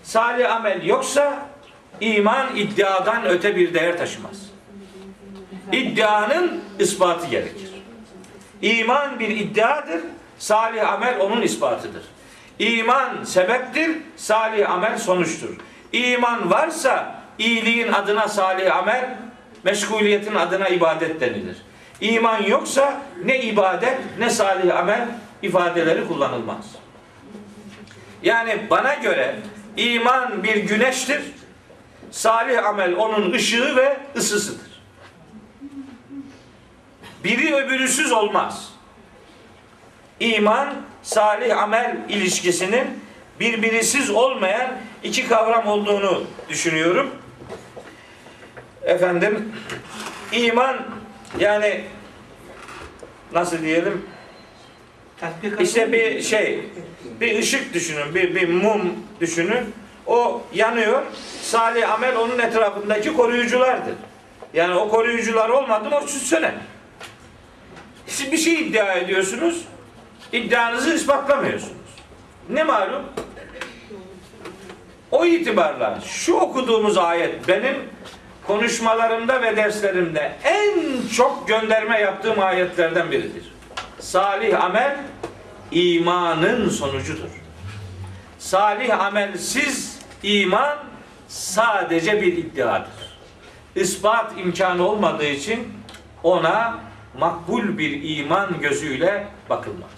Salih amel yoksa iman iddiadan öte bir değer taşımaz. İddianın ispatı gerekir. İman bir iddiadır, salih amel onun ispatıdır. İman sebeptir, salih amel sonuçtur. İman varsa iyiliğin adına salih amel, meşguliyetin adına ibadet denilir. İman yoksa ne ibadet ne salih amel ifadeleri kullanılmaz. Yani bana göre iman bir güneştir, salih amel onun ışığı ve ısısıdır. Biri öbürüsüz olmaz. İman, salih amel ilişkisinin birbirisiz olmayan iki kavram olduğunu düşünüyorum. Efendim, iman yani nasıl diyelim? İşte bir şey, bir ışık düşünün, bir, bir mum düşünün. O yanıyor. Salih amel onun etrafındaki koruyuculardır. Yani o koruyucular olmadı mı o söner. Siz bir şey iddia ediyorsunuz, iddianızı ispatlamıyorsunuz. Ne malum? O itibarla şu okuduğumuz ayet benim konuşmalarımda ve derslerimde en çok gönderme yaptığım ayetlerden biridir. Salih amel imanın sonucudur. Salih amelsiz iman sadece bir iddiadır. İspat imkanı olmadığı için ona makbul bir iman gözüyle bakılmaz.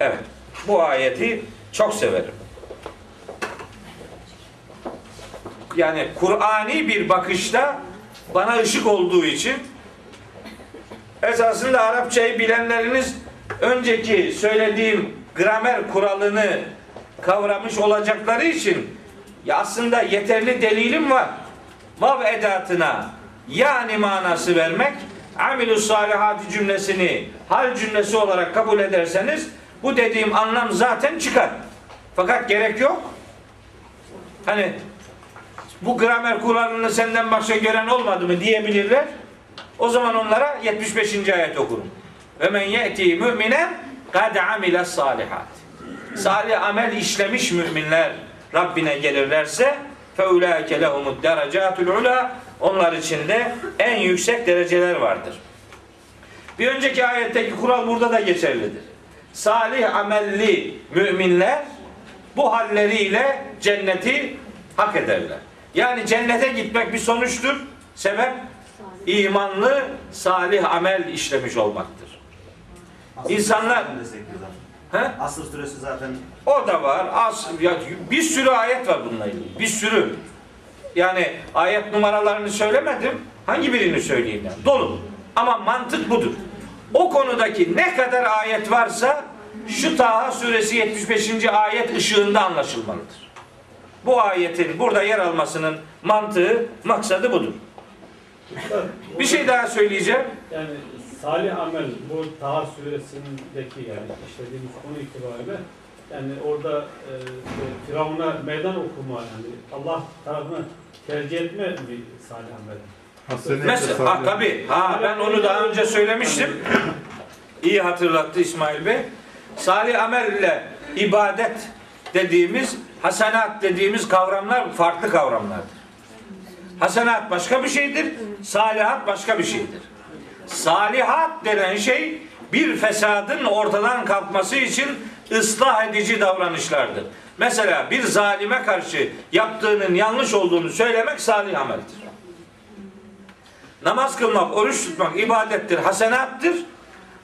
Evet, bu ayeti çok severim. Yani Kur'ani bir bakışta bana ışık olduğu için esasında Arapçayı bilenleriniz önceki söylediğim gramer kuralını kavramış olacakları için ya aslında yeterli delilim var. Vav edatına yani manası vermek amilü salihati cümlesini hal cümlesi olarak kabul ederseniz bu dediğim anlam zaten çıkar. Fakat gerek yok. Hani bu gramer kuralını senden başka gören olmadı mı diyebilirler. O zaman onlara 75. ayet okurum. Ve men ye'ti müminen kad amile salihat. Salih amel işlemiş müminler Rabbine gelirlerse ulaike lehumud derecatul ula onlar için de en yüksek dereceler vardır. Bir önceki ayetteki kural burada da geçerlidir. Salih amelli müminler bu halleriyle cenneti hak ederler. Yani cennete gitmek bir sonuçtur. Sebep imanlı salih amel işlemiş olmaktır. İnsanlar He? Asır süresi zaten O da var. Az, ya bir sürü ayet var bununla ilgili. Bir sürü. Yani ayet numaralarını söylemedim. Hangi birini söyleyeyim yani? Dolu. Ama mantık budur. O konudaki ne kadar ayet varsa şu Taha suresi 75. ayet ışığında anlaşılmalıdır. Bu ayetin burada yer almasının mantığı, maksadı budur. Bir şey daha söyleyeceğim. Yani salih amel bu Taha suresindeki yani işlediğimiz konu itibariyle yani orada e, Firavun'a meydan okuma yani Allah tarafını tercih etme bir salih amel. Hasenet Mesela, ha, tabii. Ha, ben onu daha önce söylemiştim. İyi hatırlattı İsmail Bey. Salih amel ile ibadet dediğimiz, hasenat dediğimiz kavramlar farklı kavramlardır. Hasenat başka bir şeydir, salihat başka bir şeydir. Salihat denen şey bir fesadın ortadan kalkması için ıslah edici davranışlardır. Mesela bir zalime karşı yaptığının yanlış olduğunu söylemek salih ameldir. Namaz kılmak, oruç tutmak ibadettir, hasenattır.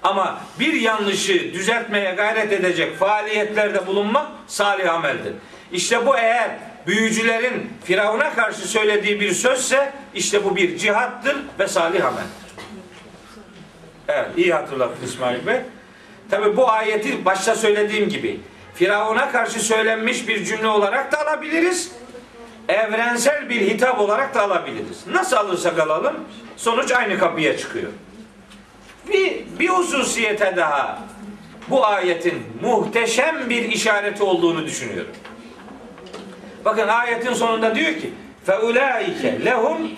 Ama bir yanlışı düzeltmeye gayret edecek faaliyetlerde bulunmak salih ameldir. İşte bu eğer büyücülerin Firavun'a karşı söylediği bir sözse işte bu bir cihattır ve salih ameldir. Evet, iyi hatırlattın İsmail Bey. Tabi bu ayeti başta söylediğim gibi Firavun'a karşı söylenmiş bir cümle olarak da alabiliriz. Evrensel bir hitap olarak da alabiliriz. Nasıl alırsak alalım sonuç aynı kapıya çıkıyor. Bir, bir hususiyete daha bu ayetin muhteşem bir işareti olduğunu düşünüyorum. Bakın ayetin sonunda diyor ki فَاُولَٰئِكَ lehum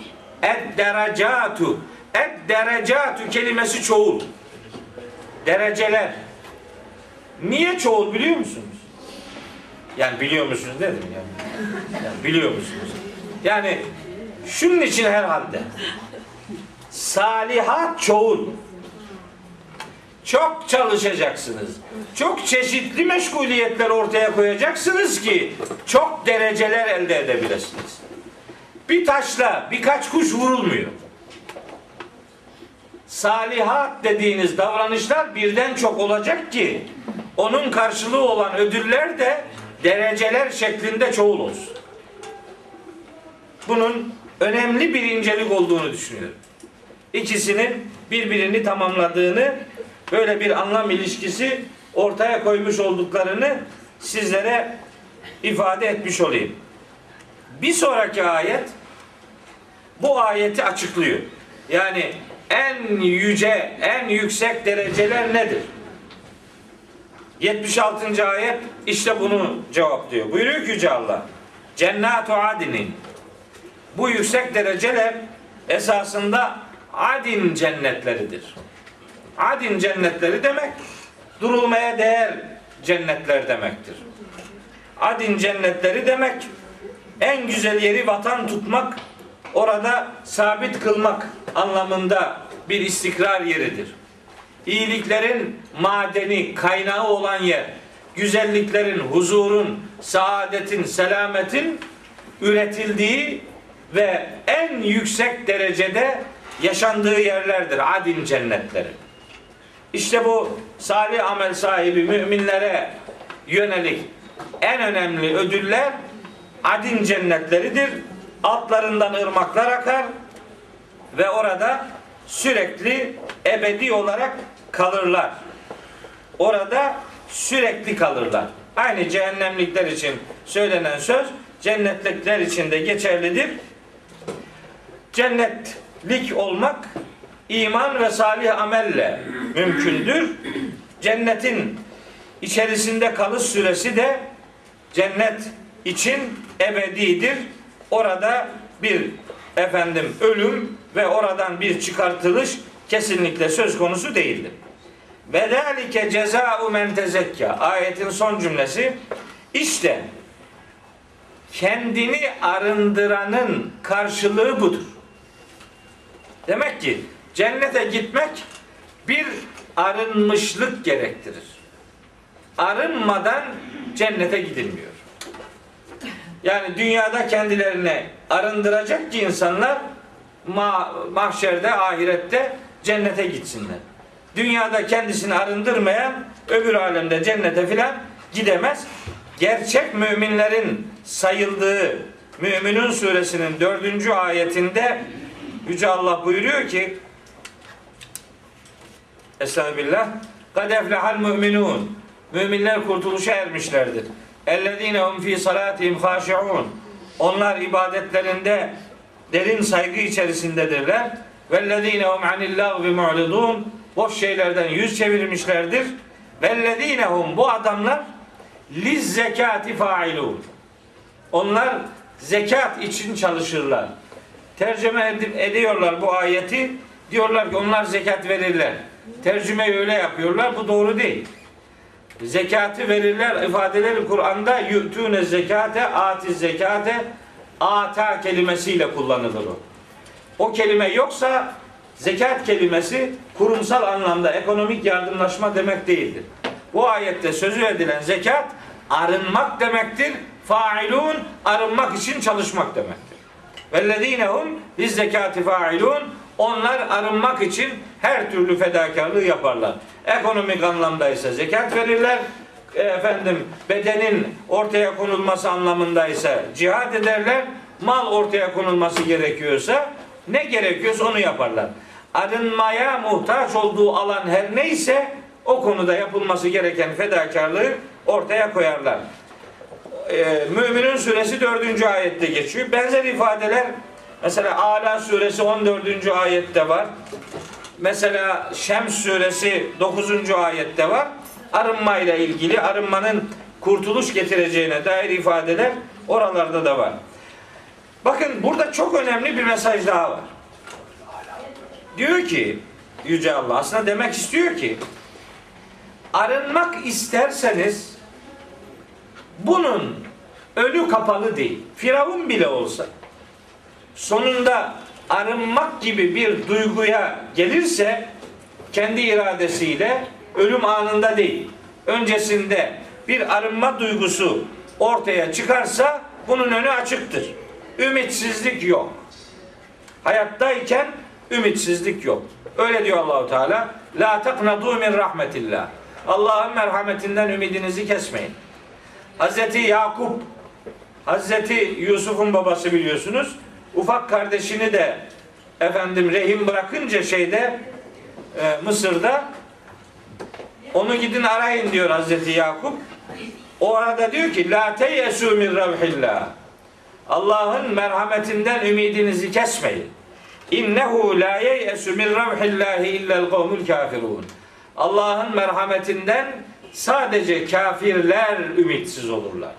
اَدْدَرَجَاتُ Et derecatü kelimesi çoğul. Dereceler. Niye çoğul biliyor musunuz? Yani biliyor musunuz dedim yani. yani biliyor musunuz? Yani şunun için herhalde. Salihat çoğul. Çok çalışacaksınız. Çok çeşitli meşguliyetler ortaya koyacaksınız ki çok dereceler elde edebilirsiniz. Bir taşla birkaç kuş vurulmuyor. Salihat dediğiniz davranışlar birden çok olacak ki onun karşılığı olan ödüller de dereceler şeklinde çoğul olsun. Bunun önemli bir incelik olduğunu düşünüyorum. İkisinin birbirini tamamladığını, böyle bir anlam ilişkisi ortaya koymuş olduklarını sizlere ifade etmiş olayım. Bir sonraki ayet bu ayeti açıklıyor. Yani en yüce, en yüksek dereceler nedir? 76. ayet işte bunu cevaplıyor. Buyuruyor ki Yüce Allah. Cennatu adinin. Bu yüksek dereceler esasında adin cennetleridir. Adin cennetleri demek durulmaya değer cennetler demektir. Adin cennetleri demek. En güzel yeri vatan tutmak, orada sabit kılmak anlamında bir istikrar yeridir. İyiliklerin madeni, kaynağı olan yer, güzelliklerin, huzurun, saadetin, selametin üretildiği ve en yüksek derecede yaşandığı yerlerdir adin cennetleri. İşte bu salih amel sahibi müminlere yönelik en önemli ödüller adin cennetleridir. Altlarından ırmaklar akar ve orada sürekli ebedi olarak kalırlar. Orada sürekli kalırlar. Aynı cehennemlikler için söylenen söz cennetlikler için de geçerlidir. Cennetlik olmak iman ve salih amelle mümkündür. Cennetin içerisinde kalış süresi de cennet için ebedidir. Orada bir efendim ölüm ve oradan bir çıkartılış kesinlikle söz konusu değildir. Ve zalike ceza'u men tezekka. Ayetin son cümlesi işte kendini arındıranın karşılığı budur. Demek ki cennete gitmek bir arınmışlık gerektirir. Arınmadan cennete gidilmiyor. Yani dünyada kendilerine arındıracak ki insanlar ma- mahşerde, ahirette cennete gitsinler. Dünyada kendisini arındırmayan öbür alemde cennete filan gidemez. Gerçek müminlerin sayıldığı Müminun suresinin dördüncü ayetinde Yüce Allah buyuruyor ki Estağfirullah Kad eflehal müminun Müminler kurtuluşa ermişlerdir. Ellezine hum fi salatihim haşi'un Onlar ibadetlerinde derin saygı içerisindedirler. Vellezine hum anil lagvi mu'ridun Boş şeylerden yüz çevirmişlerdir. Vellezine hum bu adamlar liz zekati failun. Onlar zekat için çalışırlar. Tercüme edip ediyorlar bu ayeti. Diyorlar ki onlar zekat verirler. Tercümeyi öyle yapıyorlar. Bu doğru değil. Zekatı verirler ifadeleri Kur'an'da yü'tûne zekate, ati zekate, ata kelimesiyle kullanılır o. O kelime yoksa zekat kelimesi kurumsal anlamda ekonomik yardımlaşma demek değildir. Bu ayette sözü edilen zekat arınmak demektir. Failun arınmak için çalışmak demektir. Vellezinehum biz zekati failun onlar arınmak için her türlü fedakarlığı yaparlar. Ekonomik anlamda ise zekat verirler. E, Efendim bedenin ortaya konulması anlamında ise cihad ederler. Mal ortaya konulması gerekiyorsa ne gerekiyorsa onu yaparlar. Arınmaya muhtaç olduğu alan her neyse o konuda yapılması gereken fedakarlığı ortaya koyarlar. Ee, Müminin suresi 4. ayette geçiyor. Benzer ifadeler mesela Ala suresi 14. ayette var. Mesela Şems suresi 9. ayette var. Arınma ile ilgili arınmanın kurtuluş getireceğine dair ifadeler oralarda da var. Bakın burada çok önemli bir mesaj daha var. Diyor ki Yüce Allah aslında demek istiyor ki arınmak isterseniz bunun önü kapalı değil. Firavun bile olsa sonunda arınmak gibi bir duyguya gelirse kendi iradesiyle ölüm anında değil. Öncesinde bir arınma duygusu ortaya çıkarsa bunun önü açıktır. Ümitsizlik yok. Hayattayken ümitsizlik yok. Öyle diyor Allahu Teala. La taqnatu min rahmetillah. Allah'ın merhametinden ümidinizi kesmeyin. Hazreti Yakup Hazreti Yusuf'un babası biliyorsunuz. Ufak kardeşini de efendim rehin bırakınca şeyde e, Mısır'da onu gidin arayın diyor Hazreti Yakup. O arada diyor ki la teyesu min ravhillah. Allah'ın merhametinden ümidinizi kesmeyin. İnnehu la yeyesu min ravhillahi illel kavmul kafirun. Allah'ın merhametinden sadece kafirler ümitsiz olurlar.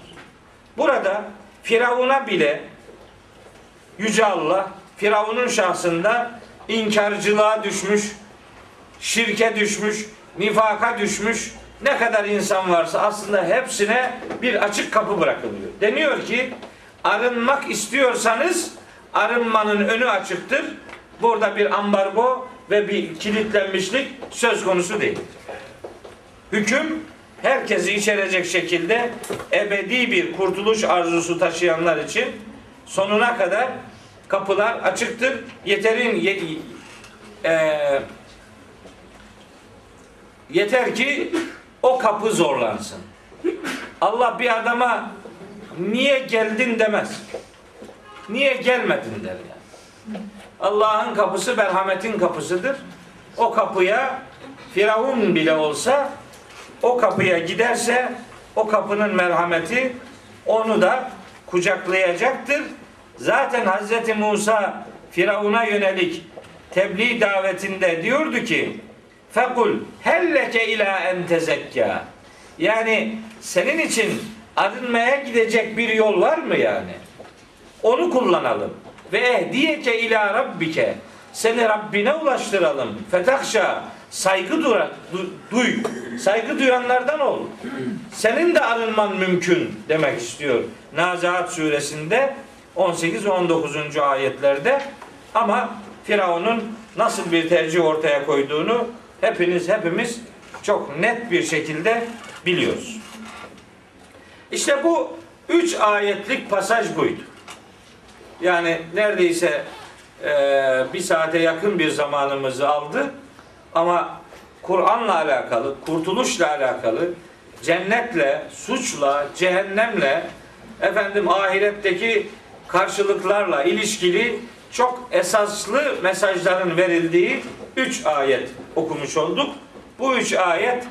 Burada Firavun'a bile Yüce Allah Firavun'un şahsında inkarcılığa düşmüş, şirke düşmüş, nifaka düşmüş ne kadar insan varsa aslında hepsine bir açık kapı bırakılıyor. Deniyor ki arınmak istiyorsanız arınmanın önü açıktır. Burada bir ambargo ve bir kilitlenmişlik söz konusu değil. Hüküm herkesi içerecek şekilde ebedi bir kurtuluş arzusu taşıyanlar için sonuna kadar kapılar açıktır. Yeterin ye- e, yeter ki o kapı zorlansın. Allah bir adama niye geldin demez. Niye gelmedin der yani. Allah'ın kapısı merhametin kapısıdır. O kapıya Firavun bile olsa o kapıya giderse o kapının merhameti onu da kucaklayacaktır. Zaten Hazreti Musa Firavun'a yönelik tebliğ davetinde diyordu ki Fekul helleke ila en tezekka. Yani senin için arınmaya gidecek bir yol var mı yani? Onu kullanalım. Ve ehdiyeke ila rabbike. Seni Rabbine ulaştıralım. Fetahşa. Saygı dura, du- duy. Saygı duyanlardan ol. Senin de arınman mümkün demek istiyor. Nazihat suresinde 18 ve 19. ayetlerde ama Firavun'un nasıl bir tercih ortaya koyduğunu hepiniz hepimiz çok net bir şekilde biliyoruz. İşte bu üç ayetlik pasaj buydu. Yani neredeyse e, bir saate yakın bir zamanımızı aldı. Ama Kur'an'la alakalı, kurtuluşla alakalı, cennetle, suçla, cehennemle, efendim ahiretteki karşılıklarla ilişkili çok esaslı mesajların verildiği üç ayet okumuş olduk. Bu üç ayet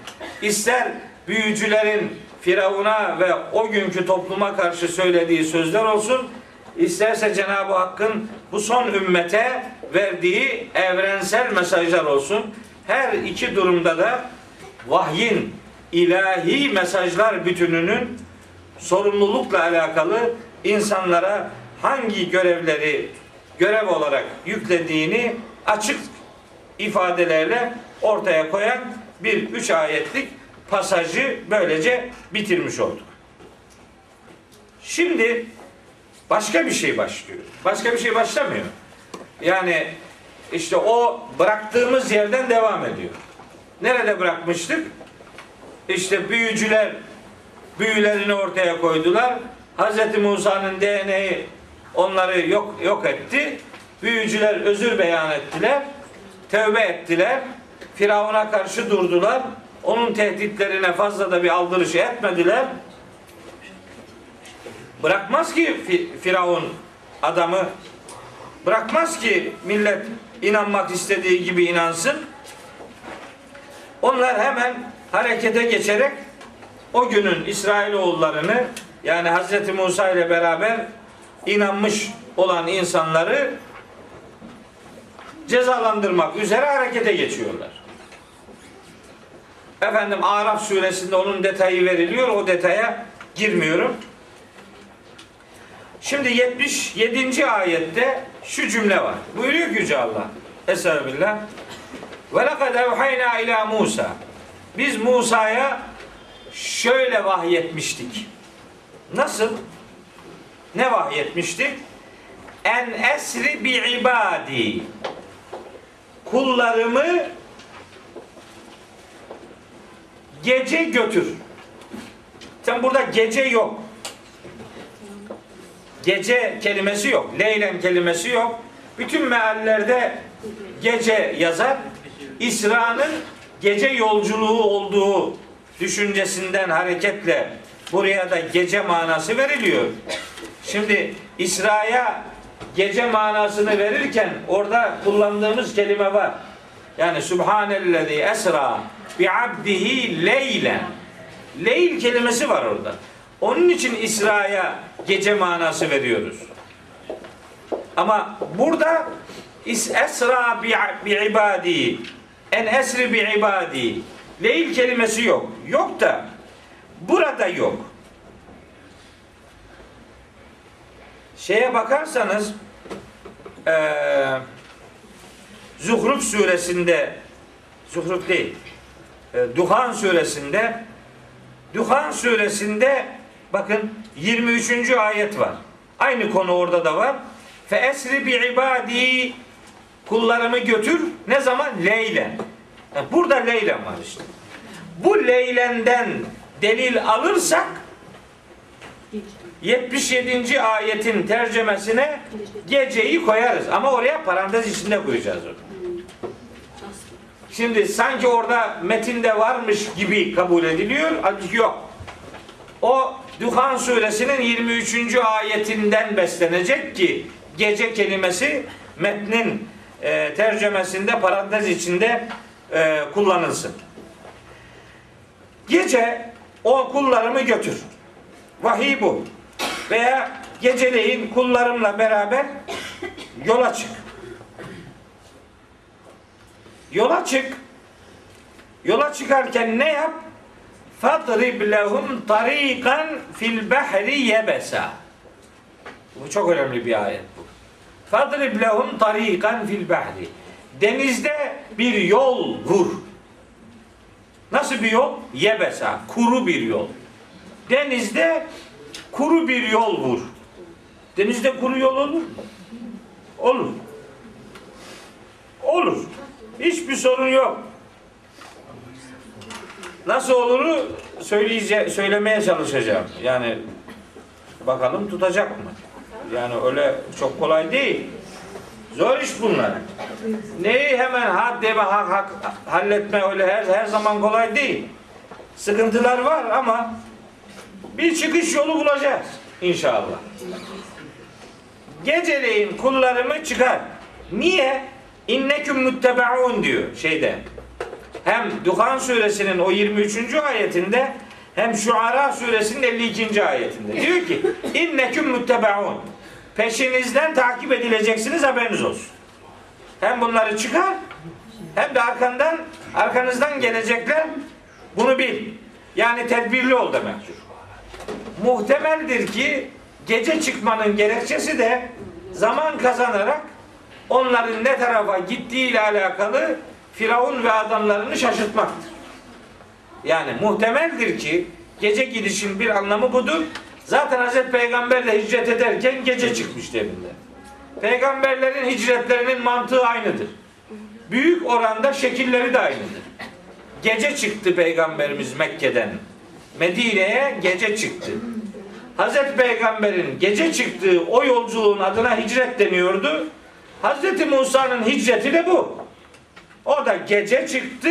ister büyücülerin Firavun'a ve o günkü topluma karşı söylediği sözler olsun, isterse Cenab-ı Hakk'ın bu son ümmete verdiği evrensel mesajlar olsun. Her iki durumda da vahyin ilahi mesajlar bütününün sorumlulukla alakalı insanlara hangi görevleri görev olarak yüklediğini açık ifadelerle ortaya koyan bir üç ayetlik pasajı böylece bitirmiş olduk. Şimdi başka bir şey başlıyor. Başka bir şey başlamıyor. Yani işte o bıraktığımız yerden devam ediyor. Nerede bırakmıştık? İşte büyücüler büyülerini ortaya koydular. Hz. Musa'nın DNA'yı onları yok yok etti. Büyücüler özür beyan ettiler. Tövbe ettiler. Firavun'a karşı durdular. Onun tehditlerine fazla da bir aldırış etmediler. Bırakmaz ki Fi- Firavun adamı bırakmaz ki millet inanmak istediği gibi inansın. Onlar hemen harekete geçerek o günün İsrailoğullarını yani Hz. Musa ile beraber inanmış olan insanları cezalandırmak üzere harekete geçiyorlar. Efendim Araf suresinde onun detayı veriliyor. O detaya girmiyorum. Şimdi 77. ayette şu cümle var. Buyuruyor ki Yüce Allah. Estağfirullah. Ve lekad evhayna ila Musa. Biz Musa'ya şöyle vahyetmiştik. Nasıl? Ne vahyetmiştik? En esri bi ibadi. Kullarımı gece götür. Sen burada gece yok. Gece kelimesi yok. Leylen kelimesi yok. Bütün meallerde gece yazar. İsra'nın gece yolculuğu olduğu düşüncesinden hareketle buraya da gece manası veriliyor. Şimdi İsra'ya gece manasını verirken orada kullandığımız kelime var. Yani Subhanellezi esra bi abdihi leylen. Leyl kelimesi var orada. Onun için İsra'ya gece manası veriyoruz. Ama burada is esra bi, ibadi en esri bi ibadi leyl kelimesi yok. Yok da burada yok. Şeye bakarsanız eee Zuhruf suresinde Zuhruf değil e, Duhan suresinde Duhan suresinde bakın 23. ayet var. Aynı konu orada da var. Fe esri bi ibadi kullarımı götür. Ne zaman? Leylen. Yani burada leylen var işte. Bu leylenden delil alırsak 77. ayetin tercemesine geceyi koyarız. Ama oraya parantez içinde koyacağız onu. Şimdi sanki orada metinde varmış gibi kabul ediliyor. Halbuki yok. O Duhan suresinin 23. ayetinden beslenecek ki gece kelimesi metnin e, tercümesinde parantez içinde e, kullanılsın. Gece o kullarımı götür. Vahiy bu. Veya geceleyin kullarımla beraber yola çık. Yola çık. Yola çıkarken ne yap? Fadrib lehum tariqan fil bahri yebesa. Bu çok önemli bir ayet bu. Fadrib lehum tariqan fil bahri. Denizde bir yol vur. Nasıl bir yol? Yebesa. Kuru bir yol. Denizde kuru bir yol vur. Denizde kuru yol olur mu? Olur. Olur. Hiçbir sorun yok. Nasıl oluru söyleyece söylemeye çalışacağım. Yani bakalım tutacak mı? Yani öyle çok kolay değil. Zor iş bunlar. Neyi hemen had deme hak, hak halletme öyle her, her zaman kolay değil. Sıkıntılar var ama bir çıkış yolu bulacağız inşallah. Geceleyin kullarımı çıkar. Niye? İnneküm muttebaun diyor şeyde. Hem Duhan suresinin o 23. ayetinde hem Şuara suresinin 52. ayetinde. Diyor ki inneküm muttebaun. Peşinizden takip edileceksiniz haberiniz olsun. Hem bunları çıkar hem de arkandan arkanızdan gelecekler bunu bil. Yani tedbirli ol demektir. Muhtemeldir ki gece çıkmanın gerekçesi de zaman kazanarak onların ne tarafa gittiği ile alakalı Firavun ve adamlarını şaşırtmaktır. Yani muhtemeldir ki gece gidişin bir anlamı budur. Zaten Hazreti Peygamber de hicret ederken gece çıkmıştı evinde. Peygamberlerin hicretlerinin mantığı aynıdır. Büyük oranda şekilleri de aynıdır. Gece çıktı Peygamberimiz Mekke'den. Medine'ye gece çıktı. Hazreti Peygamber'in gece çıktığı o yolculuğun adına hicret deniyordu. Hazreti Musa'nın hicreti de bu. O da gece çıktı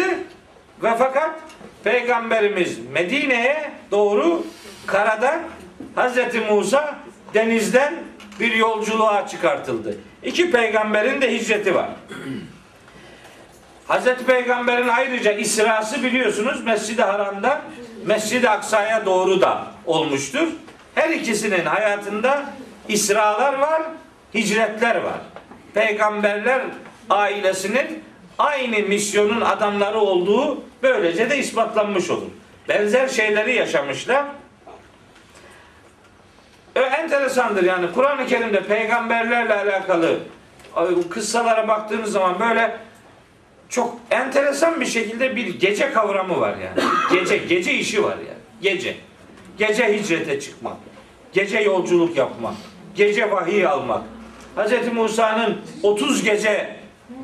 ve fakat Peygamberimiz Medine'ye doğru karadan Hazreti Musa denizden bir yolculuğa çıkartıldı. İki peygamberin de hicreti var. Hazreti Peygamber'in ayrıca İsrası biliyorsunuz Mescid-i Haram'dan Mescid-i Aksa'ya doğru da olmuştur. Her ikisinin hayatında İsralar var, hicretler var. Peygamberler ailesinin aynı misyonun adamları olduğu böylece de ispatlanmış olur. Benzer şeyleri yaşamışlar. Ö, enteresandır yani Kur'an-ı Kerim'de peygamberlerle alakalı e, kıssalara baktığınız zaman böyle çok enteresan bir şekilde bir gece kavramı var yani. (coughs) Gece gece işi var yani. Gece. Gece hicrete çıkmak. Gece yolculuk yapmak. Gece vahiy almak. Hz. Musa'nın 30 gece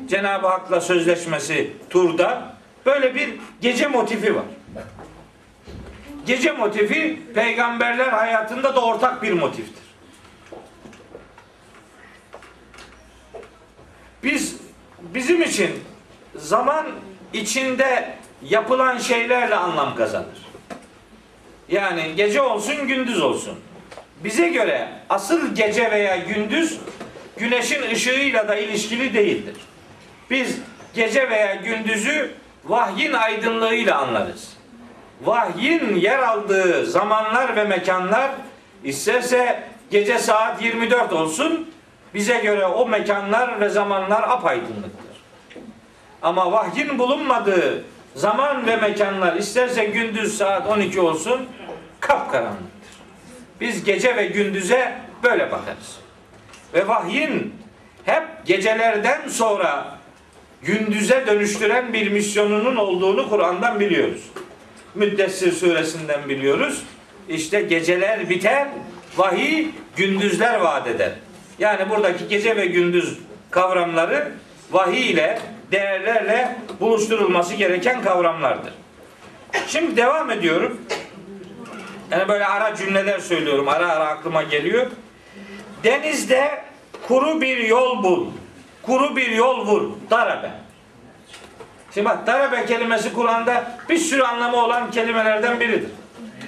Cenab-ı Hak'la sözleşmesi turda böyle bir gece motifi var. Gece motifi peygamberler hayatında da ortak bir motiftir. Biz bizim için zaman içinde yapılan şeylerle anlam kazanır. Yani gece olsun gündüz olsun. Bize göre asıl gece veya gündüz güneşin ışığıyla da ilişkili değildir. Biz gece veya gündüzü vahyin aydınlığıyla anlarız. Vahyin yer aldığı zamanlar ve mekanlar isterse gece saat 24 olsun bize göre o mekanlar ve zamanlar apaydınlıktır. Ama vahyin bulunmadığı zaman ve mekanlar isterse gündüz saat 12 olsun kapkaranlıktır. Biz gece ve gündüze böyle bakarız. Ve vahyin hep gecelerden sonra gündüze dönüştüren bir misyonunun olduğunu Kur'an'dan biliyoruz. Müddessir suresinden biliyoruz. İşte geceler biter, vahiy gündüzler vaat eder. Yani buradaki gece ve gündüz kavramları vahiy ile, değerlerle buluşturulması gereken kavramlardır. Şimdi devam ediyorum. Yani böyle ara cümleler söylüyorum. Ara ara aklıma geliyor. Denizde kuru bir yol bul. Kuru bir yol vur. Darabe. Şimdi bak darabe kelimesi Kur'an'da bir sürü anlamı olan kelimelerden biridir.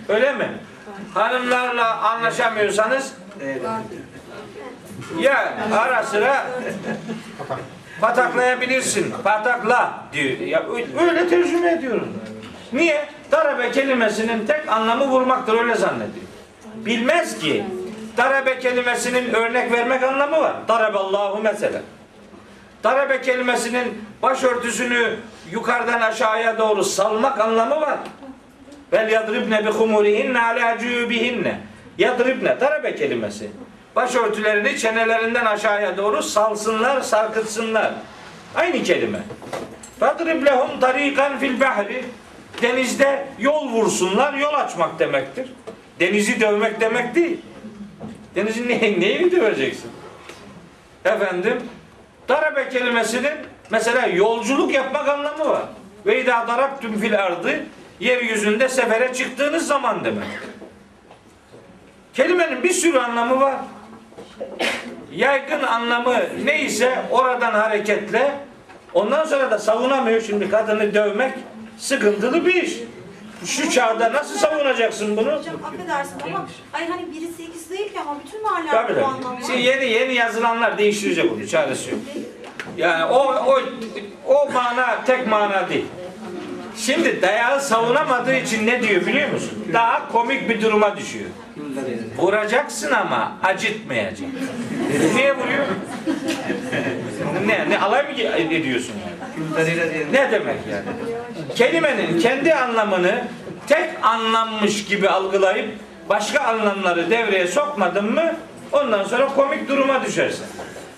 Öyle mi? Hanımlarla anlaşamıyorsanız ya ara sıra pataklayabilirsin. Patakla diyor. Ya öyle tercüme ediyorum. Niye? Darabe kelimesinin tek anlamı vurmaktır öyle zannediyor. Bilmez ki darabe kelimesinin örnek vermek anlamı var. Daraballahu mesela. Darabe kelimesinin başörtüsünü yukarıdan aşağıya doğru salmak anlamı var. Vel yadribne bi humurihinne ala cübihinne. Yadribne darabe kelimesi. Başörtülerini çenelerinden aşağıya doğru salsınlar, sarkıtsınlar. Aynı kelime. Fadrib lehum tarikan fil bahri. Denizde yol vursunlar, yol açmak demektir. Denizi dövmek demek değil. Denizin ne, neyini döveceksin? Efendim, darabe kelimesinin mesela yolculuk yapmak anlamı var. Ve idâ darabtüm fil ardı yeryüzünde sefere çıktığınız zaman demek. Kelimenin bir sürü anlamı var. Yaygın anlamı neyse oradan hareketle ondan sonra da savunamıyor şimdi kadını dövmek sıkıntılı bir iş. Şu çağda nasıl savunacaksın bunu? Hocam affedersin ama hayır hani birisi ikisi değil ki ama bütün Tabii mahaller bu tabii. var. Şimdi yeni yeni yazılanlar değiştirecek onu. Çaresi yok. Yani o o o mana tek mana değil. Şimdi dayağı savunamadığı için ne diyor biliyor musun? Daha komik bir duruma düşüyor. Vuracaksın ama acıtmayacak. Niye vuruyor? ne, ne alay mı ediyorsun yani? Ne demek yani? Kelimenin kendi anlamını tek anlammış gibi algılayıp başka anlamları devreye sokmadın mı ondan sonra komik duruma düşersin.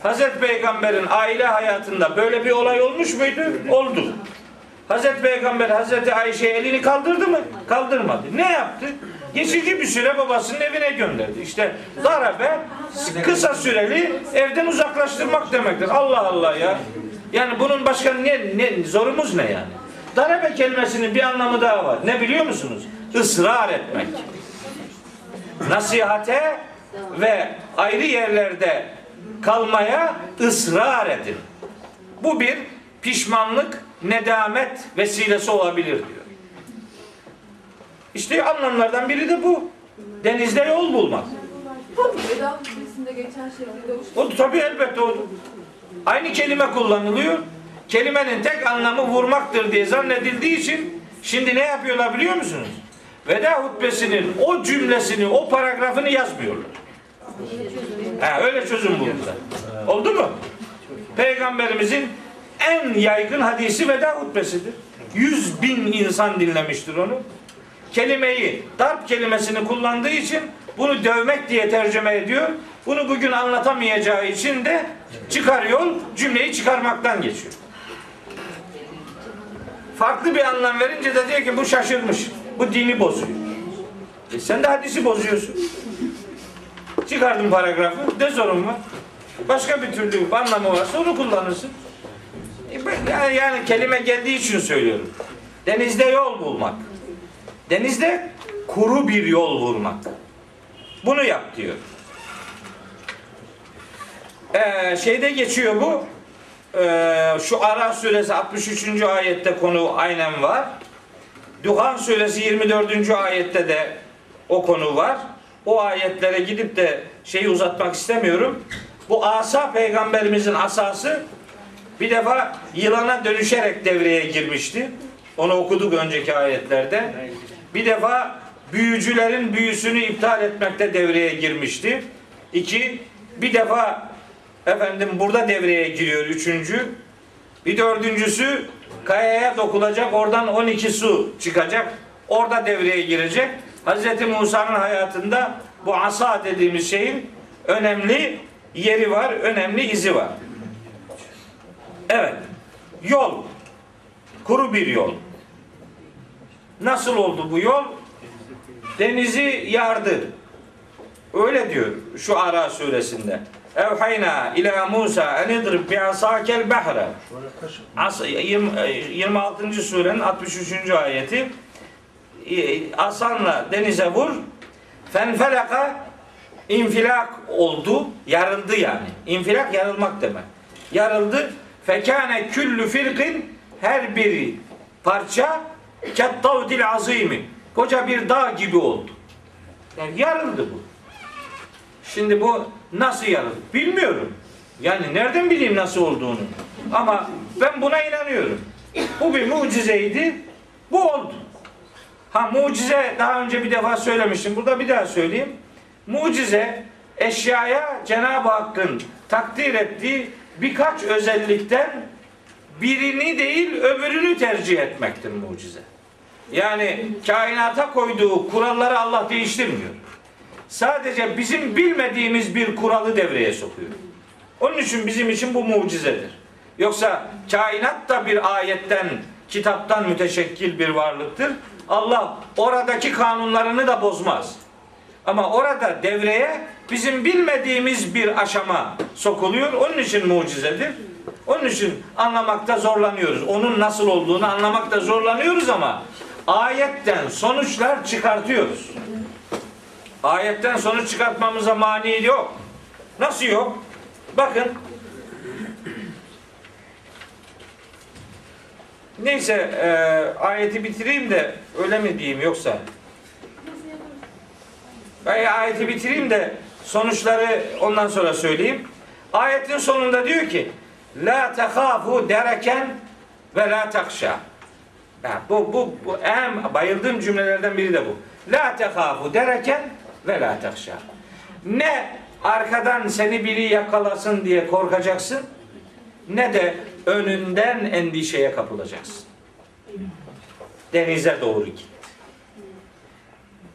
Hazreti Peygamber'in aile hayatında böyle bir olay olmuş muydu? Oldu. Hazreti Peygamber Hazreti Ayşe elini kaldırdı mı? Kaldırmadı. Ne yaptı? Geçici bir süre babasının evine gönderdi. İşte darabe kısa süreli evden uzaklaştırmak demektir. Allah Allah ya. Yani bunun başka ne, ne zorumuz ne yani? Darabe kelimesinin bir anlamı daha var. Ne biliyor musunuz? Israr etmek. Nasihate ve ayrı yerlerde kalmaya ısrar edin. Bu bir pişmanlık, nedamet vesilesi olabilir diyor. İşte anlamlardan biri de bu. Denizde yol bulmak. Hutbesinde geçen uç O tabii elbette o. Aynı kelime kullanılıyor. Kelimenin tek anlamı vurmaktır diye zannedildiği için şimdi ne yapıyorlar biliyor musunuz? Veda hutbesinin o cümlesini, o paragrafını yazmıyorlar. Ha, öyle çözüm buldular. Oldu mu? Peygamberimizin en yaygın hadisi veda hutbesidir. Yüz bin insan dinlemiştir onu. Kelimeyi, darp kelimesini kullandığı için bunu dövmek diye tercüme ediyor. Bunu bugün anlatamayacağı için de çıkarıyor, cümleyi çıkarmaktan geçiyor. Farklı bir anlam verince de diyor ki bu şaşırmış. Bu dini bozuyor. E sen de hadisi bozuyorsun. Çıkardın paragrafı. Ne sorun var? Başka bir türlü anlamı varsa onu kullanırsın. E yani, yani kelime geldiği için söylüyorum. Denizde yol bulmak. Denizde kuru bir yol vurmak. Bunu yap diyor. Ee, şeyde geçiyor bu. Ee, şu Ara suresi 63. ayette konu aynen var. Duhan suresi 24. ayette de o konu var. O ayetlere gidip de şeyi uzatmak istemiyorum. Bu asa peygamberimizin asası bir defa yılana dönüşerek devreye girmişti. Onu okuduk önceki ayetlerde. Bir defa büyücülerin büyüsünü iptal etmekte devreye girmişti. İki, bir defa efendim burada devreye giriyor üçüncü. Bir dördüncüsü kayaya dokulacak oradan 12 su çıkacak. Orada devreye girecek. Hz. Musa'nın hayatında bu asa dediğimiz şeyin önemli yeri var, önemli izi var. Evet. Yol. Kuru bir yol. Nasıl oldu bu yol? Denizi yardı. Öyle diyor şu Ara suresinde. Evhayna ila Musa en idrib bi asakel bahre. As- yirmi- e, 26. surenin 63. ayeti. E, Asanla denize vur. Fenfelaka infilak oldu. Yarıldı yani. İnfilak yarılmak demek. Yarıldı. Fekane küllü firkin her biri parça kettavdil azimi. Koca bir dağ gibi oldu. Yani yarıldı bu. Şimdi bu nasıl yarıldı? Bilmiyorum. Yani nereden bileyim nasıl olduğunu. Ama ben buna inanıyorum. Bu bir mucizeydi. Bu oldu. Ha mucize daha önce bir defa söylemiştim. Burada bir daha söyleyeyim. Mucize eşyaya Cenab-ı Hakk'ın takdir ettiği birkaç özellikten birini değil öbürünü tercih etmektir mucize. Yani kainata koyduğu kuralları Allah değiştirmiyor. Sadece bizim bilmediğimiz bir kuralı devreye sokuyor. Onun için bizim için bu mucizedir. Yoksa kainat da bir ayetten, kitaptan müteşekkil bir varlıktır. Allah oradaki kanunlarını da bozmaz. Ama orada devreye bizim bilmediğimiz bir aşama sokuluyor. Onun için mucizedir. Onun için anlamakta zorlanıyoruz. Onun nasıl olduğunu anlamakta zorlanıyoruz ama ayetten sonuçlar çıkartıyoruz. Ayetten sonuç çıkartmamıza mani yok. Nasıl yok? Bakın. Neyse e, ayeti bitireyim de öyle mi diyeyim yoksa? Ben ayeti bitireyim de sonuçları ondan sonra söyleyeyim. Ayetin sonunda diyor ki La tehafu dereken ve la takşa. Ha, bu, bu, bu en bayıldığım cümlelerden biri de bu. La tehafu dereken ve la takşa. Ne arkadan seni biri yakalasın diye korkacaksın ne de önünden endişeye kapılacaksın. Denize doğru git.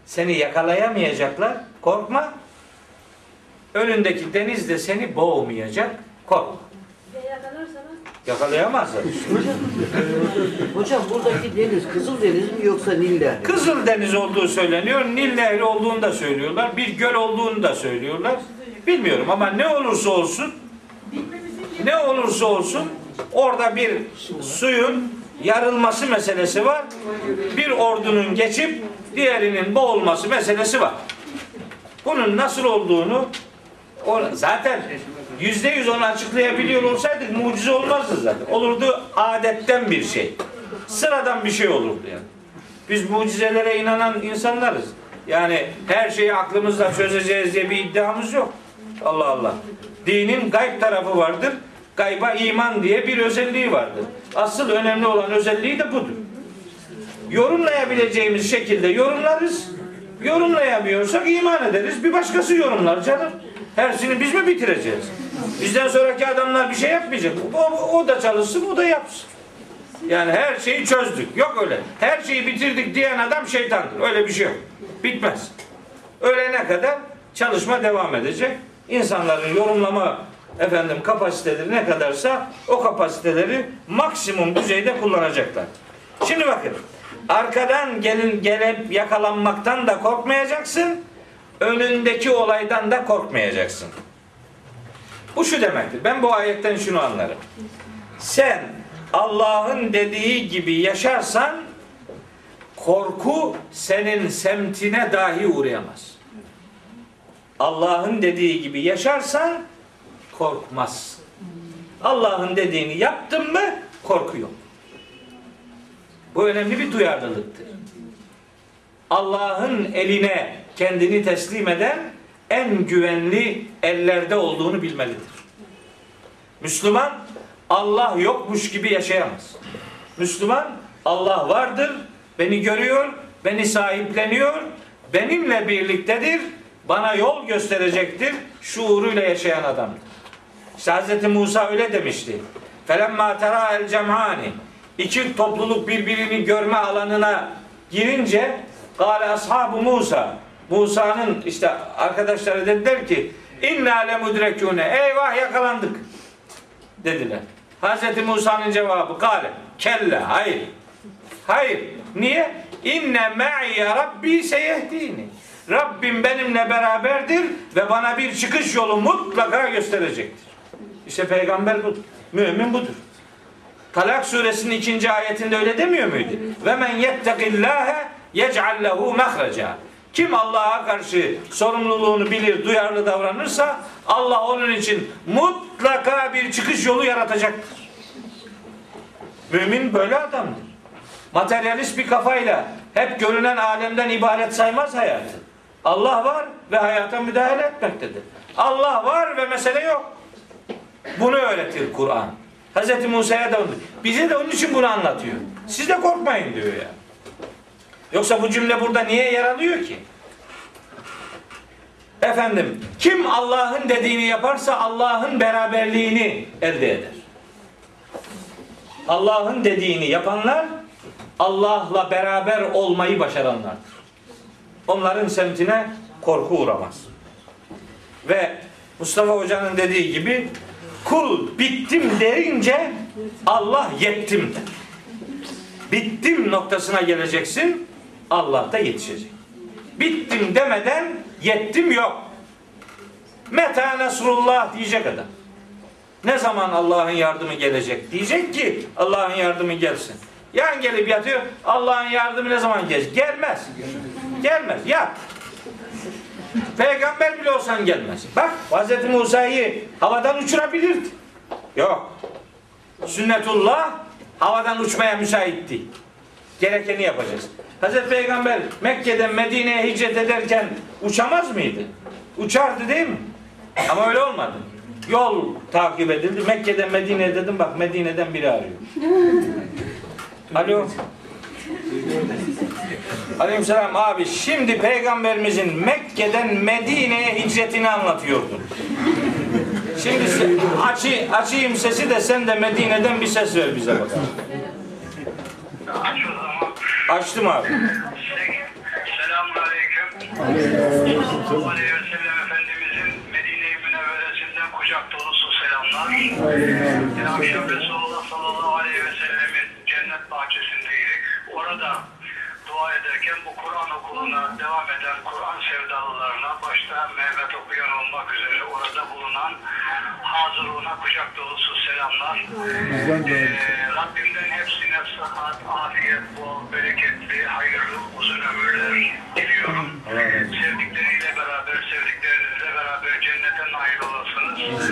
Seni yakalayamayacaklar. Korkma. Önündeki deniz de seni boğmayacak. Korkma. Yakalayamazlar. Hocam buradaki deniz Kızıldeniz mi yoksa Nil Nehri? Kızıl Deniz olduğu söyleniyor. Nil Nehri olduğunu da söylüyorlar. Bir göl olduğunu da söylüyorlar. Bilmiyorum ama ne olursa olsun ne olursa olsun orada bir suyun yarılması meselesi var. Bir ordunun geçip diğerinin boğulması meselesi var. Bunun nasıl olduğunu zaten yüzde yüz onu açıklayabiliyor olsaydık mucize olmazdı zaten. Olurdu adetten bir şey. Sıradan bir şey olurdu yani. Biz mucizelere inanan insanlarız. Yani her şeyi aklımızla çözeceğiz diye bir iddiamız yok. Allah Allah. Dinin gayb tarafı vardır. Gayba iman diye bir özelliği vardır. Asıl önemli olan özelliği de budur. Yorumlayabileceğimiz şekilde yorumlarız. Yorumlayamıyorsak iman ederiz. Bir başkası yorumlar canım. Hepsini biz mi bitireceğiz? Bizden sonraki adamlar bir şey yapmayacak. O, o da çalışsın, o da yapsın. Yani her şeyi çözdük. Yok öyle. Her şeyi bitirdik diyen adam şeytandır. Öyle bir şey yok. Bitmez. Ölene kadar çalışma devam edecek. İnsanların yorumlama efendim kapasiteleri ne kadarsa o kapasiteleri maksimum düzeyde kullanacaklar. Şimdi bakın. Arkadan gelin gelip yakalanmaktan da korkmayacaksın. Önündeki olaydan da korkmayacaksın. Bu şu demektir. Ben bu ayetten şunu anlarım. Sen Allah'ın dediği gibi yaşarsan korku senin semtine dahi uğrayamaz. Allah'ın dediği gibi yaşarsan korkmaz. Allah'ın dediğini yaptın mı korku yok. Bu önemli bir duyarlılıktır. Allah'ın eline kendini teslim eden en güvenli ellerde olduğunu bilmelidir. Müslüman Allah yokmuş gibi yaşayamaz. Müslüman Allah vardır, beni görüyor, beni sahipleniyor, benimle birliktedir, bana yol gösterecektir şuuruyla yaşayan adamdır. İşte Hz. Musa öyle demişti. Felemma tera el cem'ani iki topluluk birbirini görme alanına girince Kale ashabu Musa Musa'nın işte arkadaşları dediler ki inna le mudrekune eyvah yakalandık dediler. Hazreti Musa'nın cevabı kale. Kelle. Hayır. Hayır. Niye? İnne me'ye rabbi seyehdini. Rabbim benimle beraberdir ve bana bir çıkış yolu mutlaka gösterecektir. İşte peygamber budur. Mümin budur. Talak suresinin ikinci ayetinde öyle demiyor muydu? Ve men yettekillâhe yec'al lehu mehreca. Kim Allah'a karşı sorumluluğunu bilir, duyarlı davranırsa Allah onun için mutlaka bir çıkış yolu yaratacaktır. Mümin böyle adamdır. Materyalist bir kafayla hep görünen alemden ibaret saymaz hayatı. Allah var ve hayata müdahale etmektedir. Allah var ve mesele yok. Bunu öğretir Kur'an. Hz. Musa'ya da onu, bize de onun için bunu anlatıyor. Siz de korkmayın diyor ya. Yoksa bu cümle burada niye yer alıyor ki? Efendim, kim Allah'ın dediğini yaparsa Allah'ın beraberliğini elde eder. Allah'ın dediğini yapanlar Allah'la beraber olmayı başaranlardır. Onların semtine korku uğramaz. Ve Mustafa Hoca'nın dediği gibi kul bittim derince Allah yettim der. Bittim noktasına geleceksin Allah da yetişecek. Bittim demeden yettim yok. Meta Nasrullah diyecek adam. Ne zaman Allah'ın yardımı gelecek? Diyecek ki Allah'ın yardımı gelsin. Yan gelip yatıyor. Allah'ın yardımı ne zaman gelecek? Gelmez. Gelmez. Yat. Peygamber bile olsan gelmez. Bak Hz. Musa'yı havadan uçurabilirdi. Yok. Sünnetullah havadan uçmaya müsait değil. Gerekeni yapacağız. Hazreti Peygamber Mekke'den Medine'ye hicret ederken uçamaz mıydı? Uçardı değil mi? Ama öyle olmadı. Yol takip edildi. Mekke'den Medine'ye dedim bak Medine'den biri arıyor. (laughs) Alo. Aleykümselam abi şimdi peygamberimizin Mekke'den Medine'ye hicretini anlatıyordun. Şimdi açı, açayım sesi de sen de Medine'den bir ses ver bize bakalım. Açtım abi. Selamun Aleyküm. Sallallahu aleyhi ve sellem Efendimizin Medine-i Münevveresi'nden kucak dolusu selamlar. Dün akşam Resulullah sallallahu aleyhi ve sellemin cennet bahçesindeydik. Orada dua ederken bu Kur'an okuluna devam eden Kur'an sevdalılarına başta Mehmet okuyan olmak üzere orada bulunan hazırlığına kucak dolusu selamlar. Ee, Rabbimden hepsine sıhhat, afiyet, bol, bereketli, hayırlı, uzun ömürler diliyorum. Sevdikleriyle beraber, sevdiklerinizle beraber cennete nail olasınız.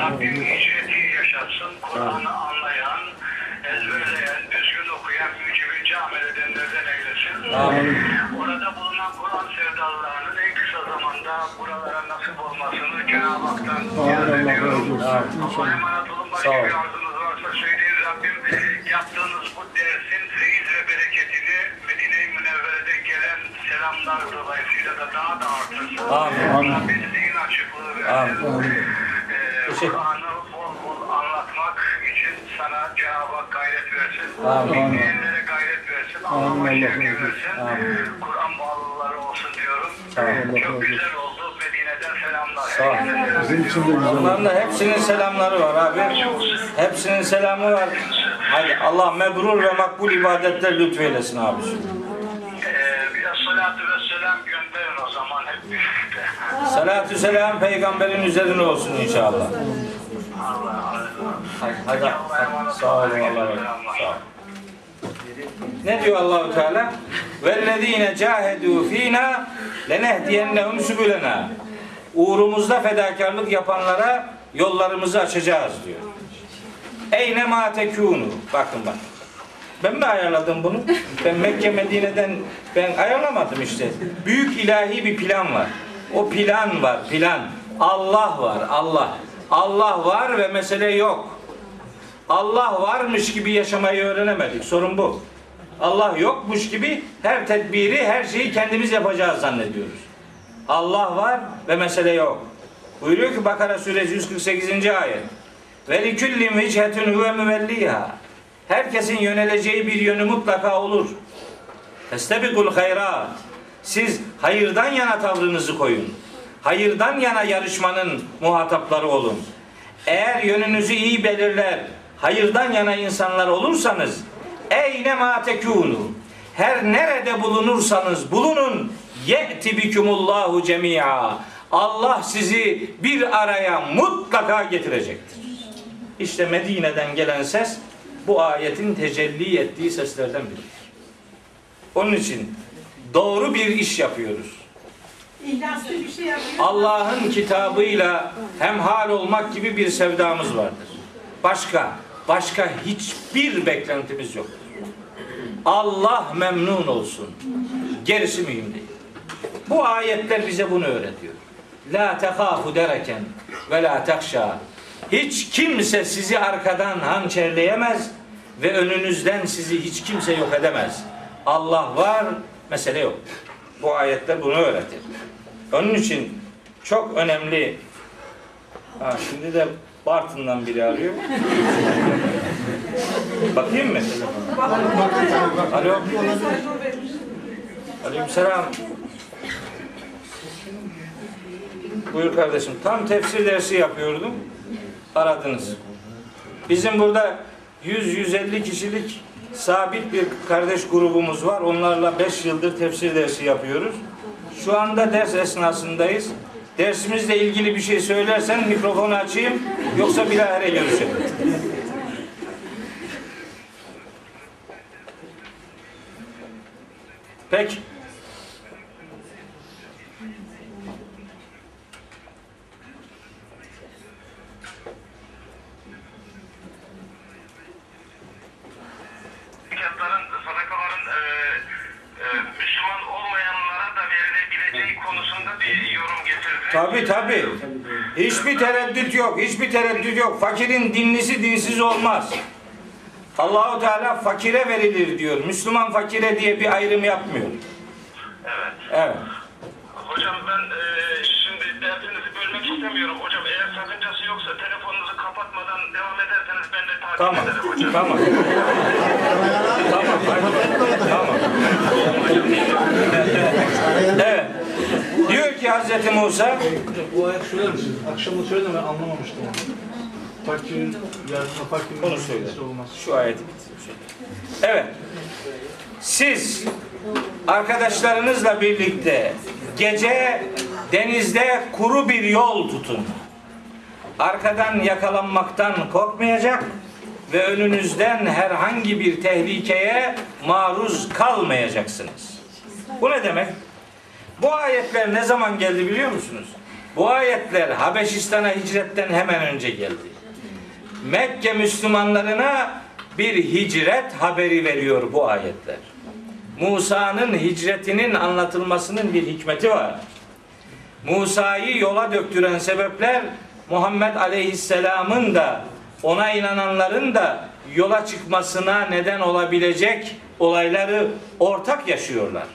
Rabbim hicreti yaşatsın, Kur'an'ı anlayan, ezberleyen, düzgün okuyan, mücibince amel edenlerden eylesin. Orada bulunan Kur'an sevdalılarının en kısa zamanda buralara nasip olmasını Cenab-ı Hak'tan niyaz ediyorum. Allah'a emanet olun. Başka bir arzunuz varsa söyleyin Rabbim. Yaptığınız bu dersin feyiz ve bereketini Medine-i Münevvere'den gelen selamlar dolayısıyla da daha da artırsın. Amin. Rabbim zihin açıklığı versin. Amin. Ee, Kur'an'ı bol bol anlatmak için sana Cenab-ı Hak gayret versin. Amin. Dinleyenlere gayret versin. Allah'a şevki versin. Kur'an bağlıları olsun diyorum. Çok güzel oldu. Medine'den selamlar. ol. Herkese selam. Onların da hepsinin selamları var abi. Hepsinin selamı var. Hadi Allah mebrur ve makbul ibadetler lütfeylesin abi. Ee, bir de salatu ve selam gönderin o zaman hep birlikte. Salatü selam peygamberin üzerine olsun inşallah. Hadi. Sağ olun Allah'a. Ne diyor Allahu Teala? Vellezine cahedu fina lenehdiyennehum sübülena. Uğrumuzda fedakarlık yapanlara yollarımızı açacağız diyor. Eyne ma tekunu. Bakın bak. Ben mi ayarladım bunu? Ben Mekke Medine'den ben ayarlamadım işte. Büyük ilahi bir plan var. O plan var, plan. Allah var, Allah. Allah var ve mesele yok. Allah varmış gibi yaşamayı öğrenemedik. Sorun bu. Allah yokmuş gibi her tedbiri, her şeyi kendimiz yapacağız zannediyoruz. Allah var ve mesele yok. Buyuruyor ki Bakara suresi 148. ayet. Ve liküllin vichetun huve müvelliha. Herkesin yöneleceği bir yönü mutlaka olur. Festebikul hayrat. Siz hayırdan yana tavrınızı koyun. Hayırdan yana yarışmanın muhatapları olun. Eğer yönünüzü iyi belirler, hayırdan yana insanlar olursanız eyne ma tekunu her nerede bulunursanız bulunun ye'ti bikumullahu cemia Allah sizi bir araya mutlaka getirecektir. İşte Medine'den gelen ses bu ayetin tecelli ettiği seslerden biridir. Onun için doğru bir iş yapıyoruz. İhlaslı bir şey yapıyor. Allah'ın kitabıyla hemhal olmak gibi bir sevdamız vardır. Başka, başka hiçbir beklentimiz yoktur. Allah memnun olsun. Gerisi mühim değil. Bu ayetler bize bunu öğretiyor. La tehafu dereken ve la tekşa. Hiç kimse sizi arkadan hançerleyemez ve önünüzden sizi hiç kimse yok edemez. Allah var, mesele yok. Bu ayetler bunu öğretir. Onun için çok önemli. Ha, şimdi de Bartın'dan biri arıyor. Bakayım mı? Alo. Aleykümselam. Buyur kardeşim. Tam tefsir dersi yapıyordum. Aradınız. Bizim burada 100-150 kişilik sabit bir kardeş grubumuz var. Onlarla 5 yıldır tefsir dersi yapıyoruz. Şu anda ders esnasındayız. Dersimizle ilgili bir şey söylersen mikrofonu açayım. Yoksa bilahare görüşelim. Peki. E, e, Müslüman olmayanlara da verilebileceği konusunda bir yorum getirdi. Tabi tabi. Hiçbir tereddüt yok. Hiçbir tereddüt yok. Fakirin dinlisi dinsiz olmaz. Allahu Teala fakire verilir diyor. Müslüman fakire diye bir ayrım yapmıyor. Evet. Evet. Hocam ben e, şimdi dersinizi bölmek istemiyorum. Hocam eğer sakıncası yoksa telefonunuzu kapatmadan devam ederseniz ben de takip Tamam. ederim hocam. Tamam. tamam. Tamam. Evet. Diyor ki Hazreti Musa Bu ayet söyler misiniz? Akşamı söyledim ben anlamamıştım onu. Fakirin yardımına fakirin Onu söyle. olmaz. Şu ayeti bitir. Evet. Siz arkadaşlarınızla birlikte gece denizde kuru bir yol tutun. Arkadan yakalanmaktan korkmayacak ve önünüzden herhangi bir tehlikeye maruz kalmayacaksınız. Bu ne demek? Bu ayetler ne zaman geldi biliyor musunuz? Bu ayetler Habeşistan'a hicretten hemen önce geldi. Mekke Müslümanlarına bir hicret haberi veriyor bu ayetler. Musa'nın hicretinin anlatılmasının bir hikmeti var. Musa'yı yola döktüren sebepler Muhammed Aleyhisselam'ın da ona inananların da yola çıkmasına neden olabilecek olayları ortak yaşıyorlar.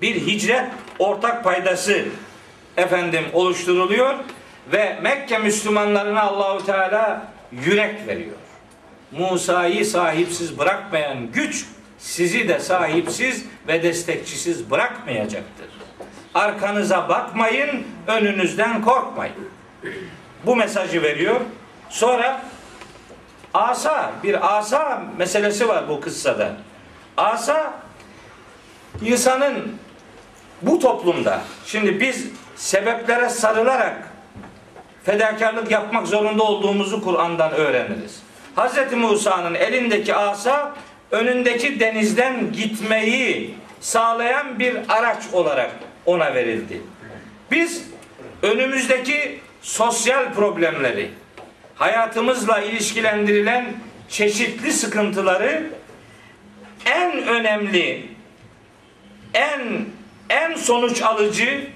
Bir hicret ortak paydası efendim oluşturuluyor ve Mekke Müslümanlarına Allahu Teala yürek veriyor. Musa'yı sahipsiz bırakmayan güç sizi de sahipsiz ve destekçisiz bırakmayacaktır. Arkanıza bakmayın, önünüzden korkmayın. Bu mesajı veriyor. Sonra asa, bir asa meselesi var bu kıssada. Asa insanın bu toplumda şimdi biz sebeplere sarılarak fedakarlık yapmak zorunda olduğumuzu Kur'an'dan öğreniriz. Hz. Musa'nın elindeki asa önündeki denizden gitmeyi sağlayan bir araç olarak ona verildi. Biz önümüzdeki sosyal problemleri, hayatımızla ilişkilendirilen çeşitli sıkıntıları en önemli, en en sonuç alıcı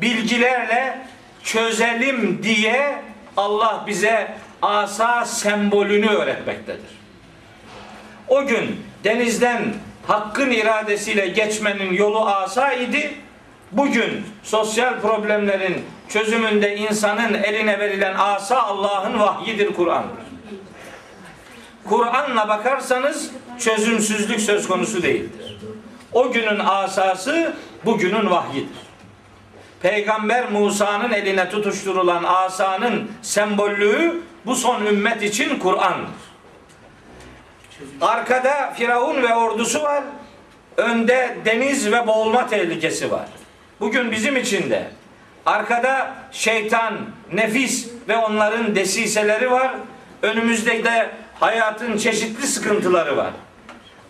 bilgilerle çözelim diye Allah bize asa sembolünü öğretmektedir. O gün denizden hakkın iradesiyle geçmenin yolu asa idi. Bugün sosyal problemlerin çözümünde insanın eline verilen asa Allah'ın vahyidir Kur'an'dır. Kur'an'la bakarsanız çözümsüzlük söz konusu değildir. O günün asası bugünün vahyidir. Peygamber Musa'nın eline tutuşturulan asanın sembollüğü bu son ümmet için Kur'an'dır. Arkada Firavun ve ordusu var. Önde deniz ve boğulma tehlikesi var. Bugün bizim için de arkada şeytan, nefis ve onların desiseleri var. Önümüzde de hayatın çeşitli sıkıntıları var.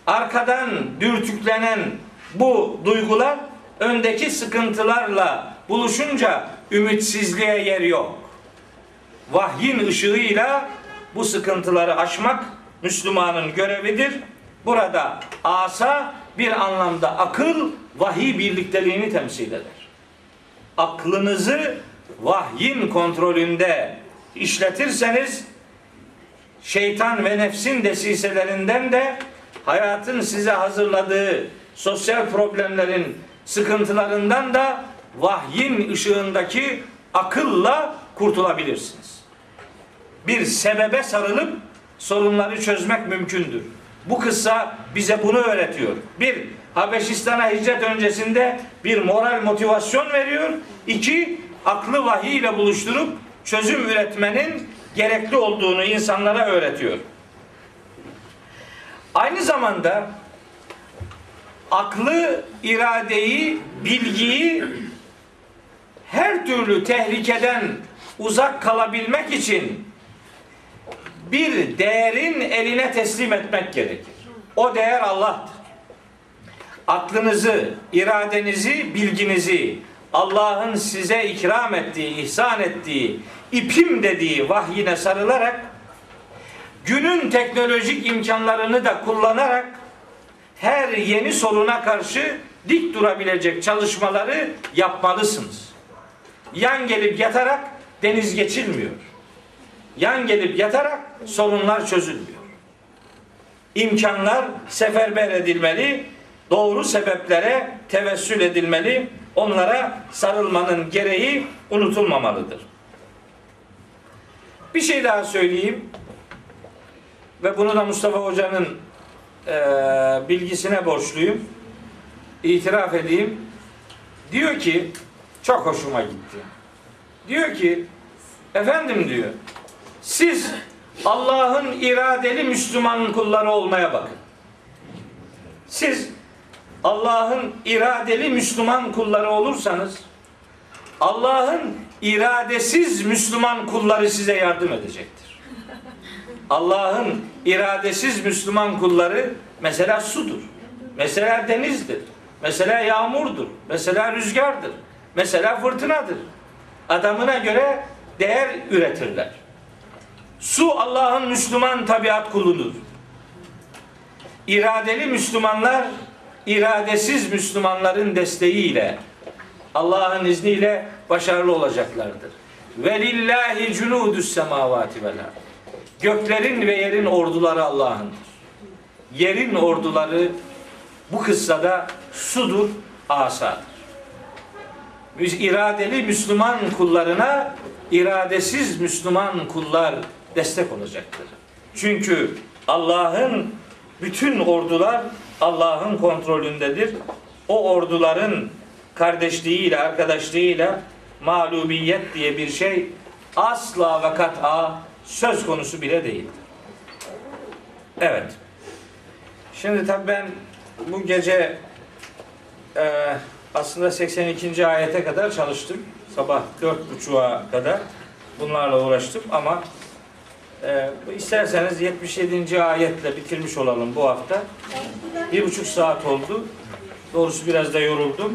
Arkadan dürtüklenen bu duygular öndeki sıkıntılarla buluşunca ümitsizliğe yer yok. Vahyin ışığıyla bu sıkıntıları aşmak Müslümanın görevidir. Burada asa bir anlamda akıl vahiy birlikteliğini temsil eder. Aklınızı vahyin kontrolünde işletirseniz şeytan ve nefsin desiselerinden de hayatın size hazırladığı sosyal problemlerin sıkıntılarından da vahyin ışığındaki akılla kurtulabilirsiniz. Bir sebebe sarılıp sorunları çözmek mümkündür. Bu kıssa bize bunu öğretiyor. Bir, Habeşistan'a hicret öncesinde bir moral motivasyon veriyor. İki, aklı vahiy ile buluşturup çözüm üretmenin gerekli olduğunu insanlara öğretiyor. Aynı zamanda aklı, iradeyi, bilgiyi her türlü tehlikeden uzak kalabilmek için bir değerin eline teslim etmek gerekir. O değer Allah'tır. Aklınızı, iradenizi, bilginizi Allah'ın size ikram ettiği, ihsan ettiği, ipim dediği vahyine sarılarak günün teknolojik imkanlarını da kullanarak her yeni soruna karşı dik durabilecek çalışmaları yapmalısınız. Yan gelip yatarak deniz geçilmiyor. Yan gelip yatarak sorunlar çözülmüyor. İmkanlar seferber edilmeli, doğru sebeplere tevessül edilmeli, onlara sarılmanın gereği unutulmamalıdır. Bir şey daha söyleyeyim ve bunu da Mustafa Hoca'nın e, bilgisine borçluyum. İtiraf edeyim. Diyor ki çok hoşuma gitti. Diyor ki efendim diyor siz Allah'ın iradeli Müslüman kulları olmaya bakın. Siz Allah'ın iradeli Müslüman kulları olursanız Allah'ın iradesiz Müslüman kulları size yardım edecektir. Allah'ın iradesiz Müslüman kulları mesela sudur. Mesela denizdir. Mesela yağmurdur. Mesela rüzgardır. Mesela fırtınadır. Adamına göre değer üretirler. Su Allah'ın Müslüman tabiat kuludur. İradeli Müslümanlar iradesiz Müslümanların desteğiyle Allah'ın izniyle başarılı olacaklardır. Ve lillahi cunudus semavati vel. Göklerin ve yerin orduları Allah'ındır. Yerin orduları bu kıssada sudur, asadır. İradeli Müslüman kullarına iradesiz Müslüman kullar destek olacaktır. Çünkü Allah'ın bütün ordular Allah'ın kontrolündedir. O orduların kardeşliğiyle, arkadaşlığıyla mağlubiyet diye bir şey asla ve kat'a söz konusu bile değildir. Evet. Şimdi tabii ben bu gece e, aslında 82. ayete kadar çalıştım. Sabah 4.30'a kadar bunlarla uğraştım ama e, isterseniz 77. ayetle bitirmiş olalım bu hafta. Bir buçuk saat oldu. Doğrusu biraz da yoruldum.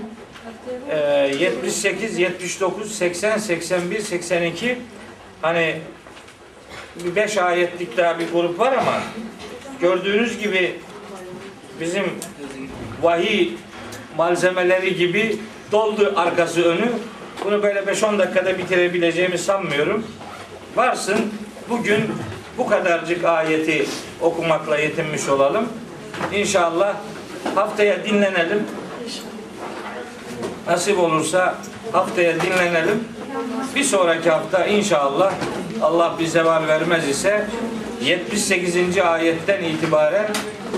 E, 78, 79, 80, 81, 82 hani bir beş ayetlik daha bir grup var ama gördüğünüz gibi bizim vahiy malzemeleri gibi doldu arkası önü. Bunu böyle 5-10 dakikada bitirebileceğimi sanmıyorum. Varsın bugün bu kadarcık ayeti okumakla yetinmiş olalım. İnşallah haftaya dinlenelim. Nasip olursa haftaya dinlenelim. Bir sonraki hafta inşallah Allah bize var vermez ise 78. ayetten itibaren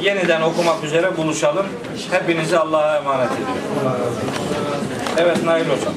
yeniden okumak üzere buluşalım. Hepinizi Allah'a emanet ediyorum. Evet Nail Hocam.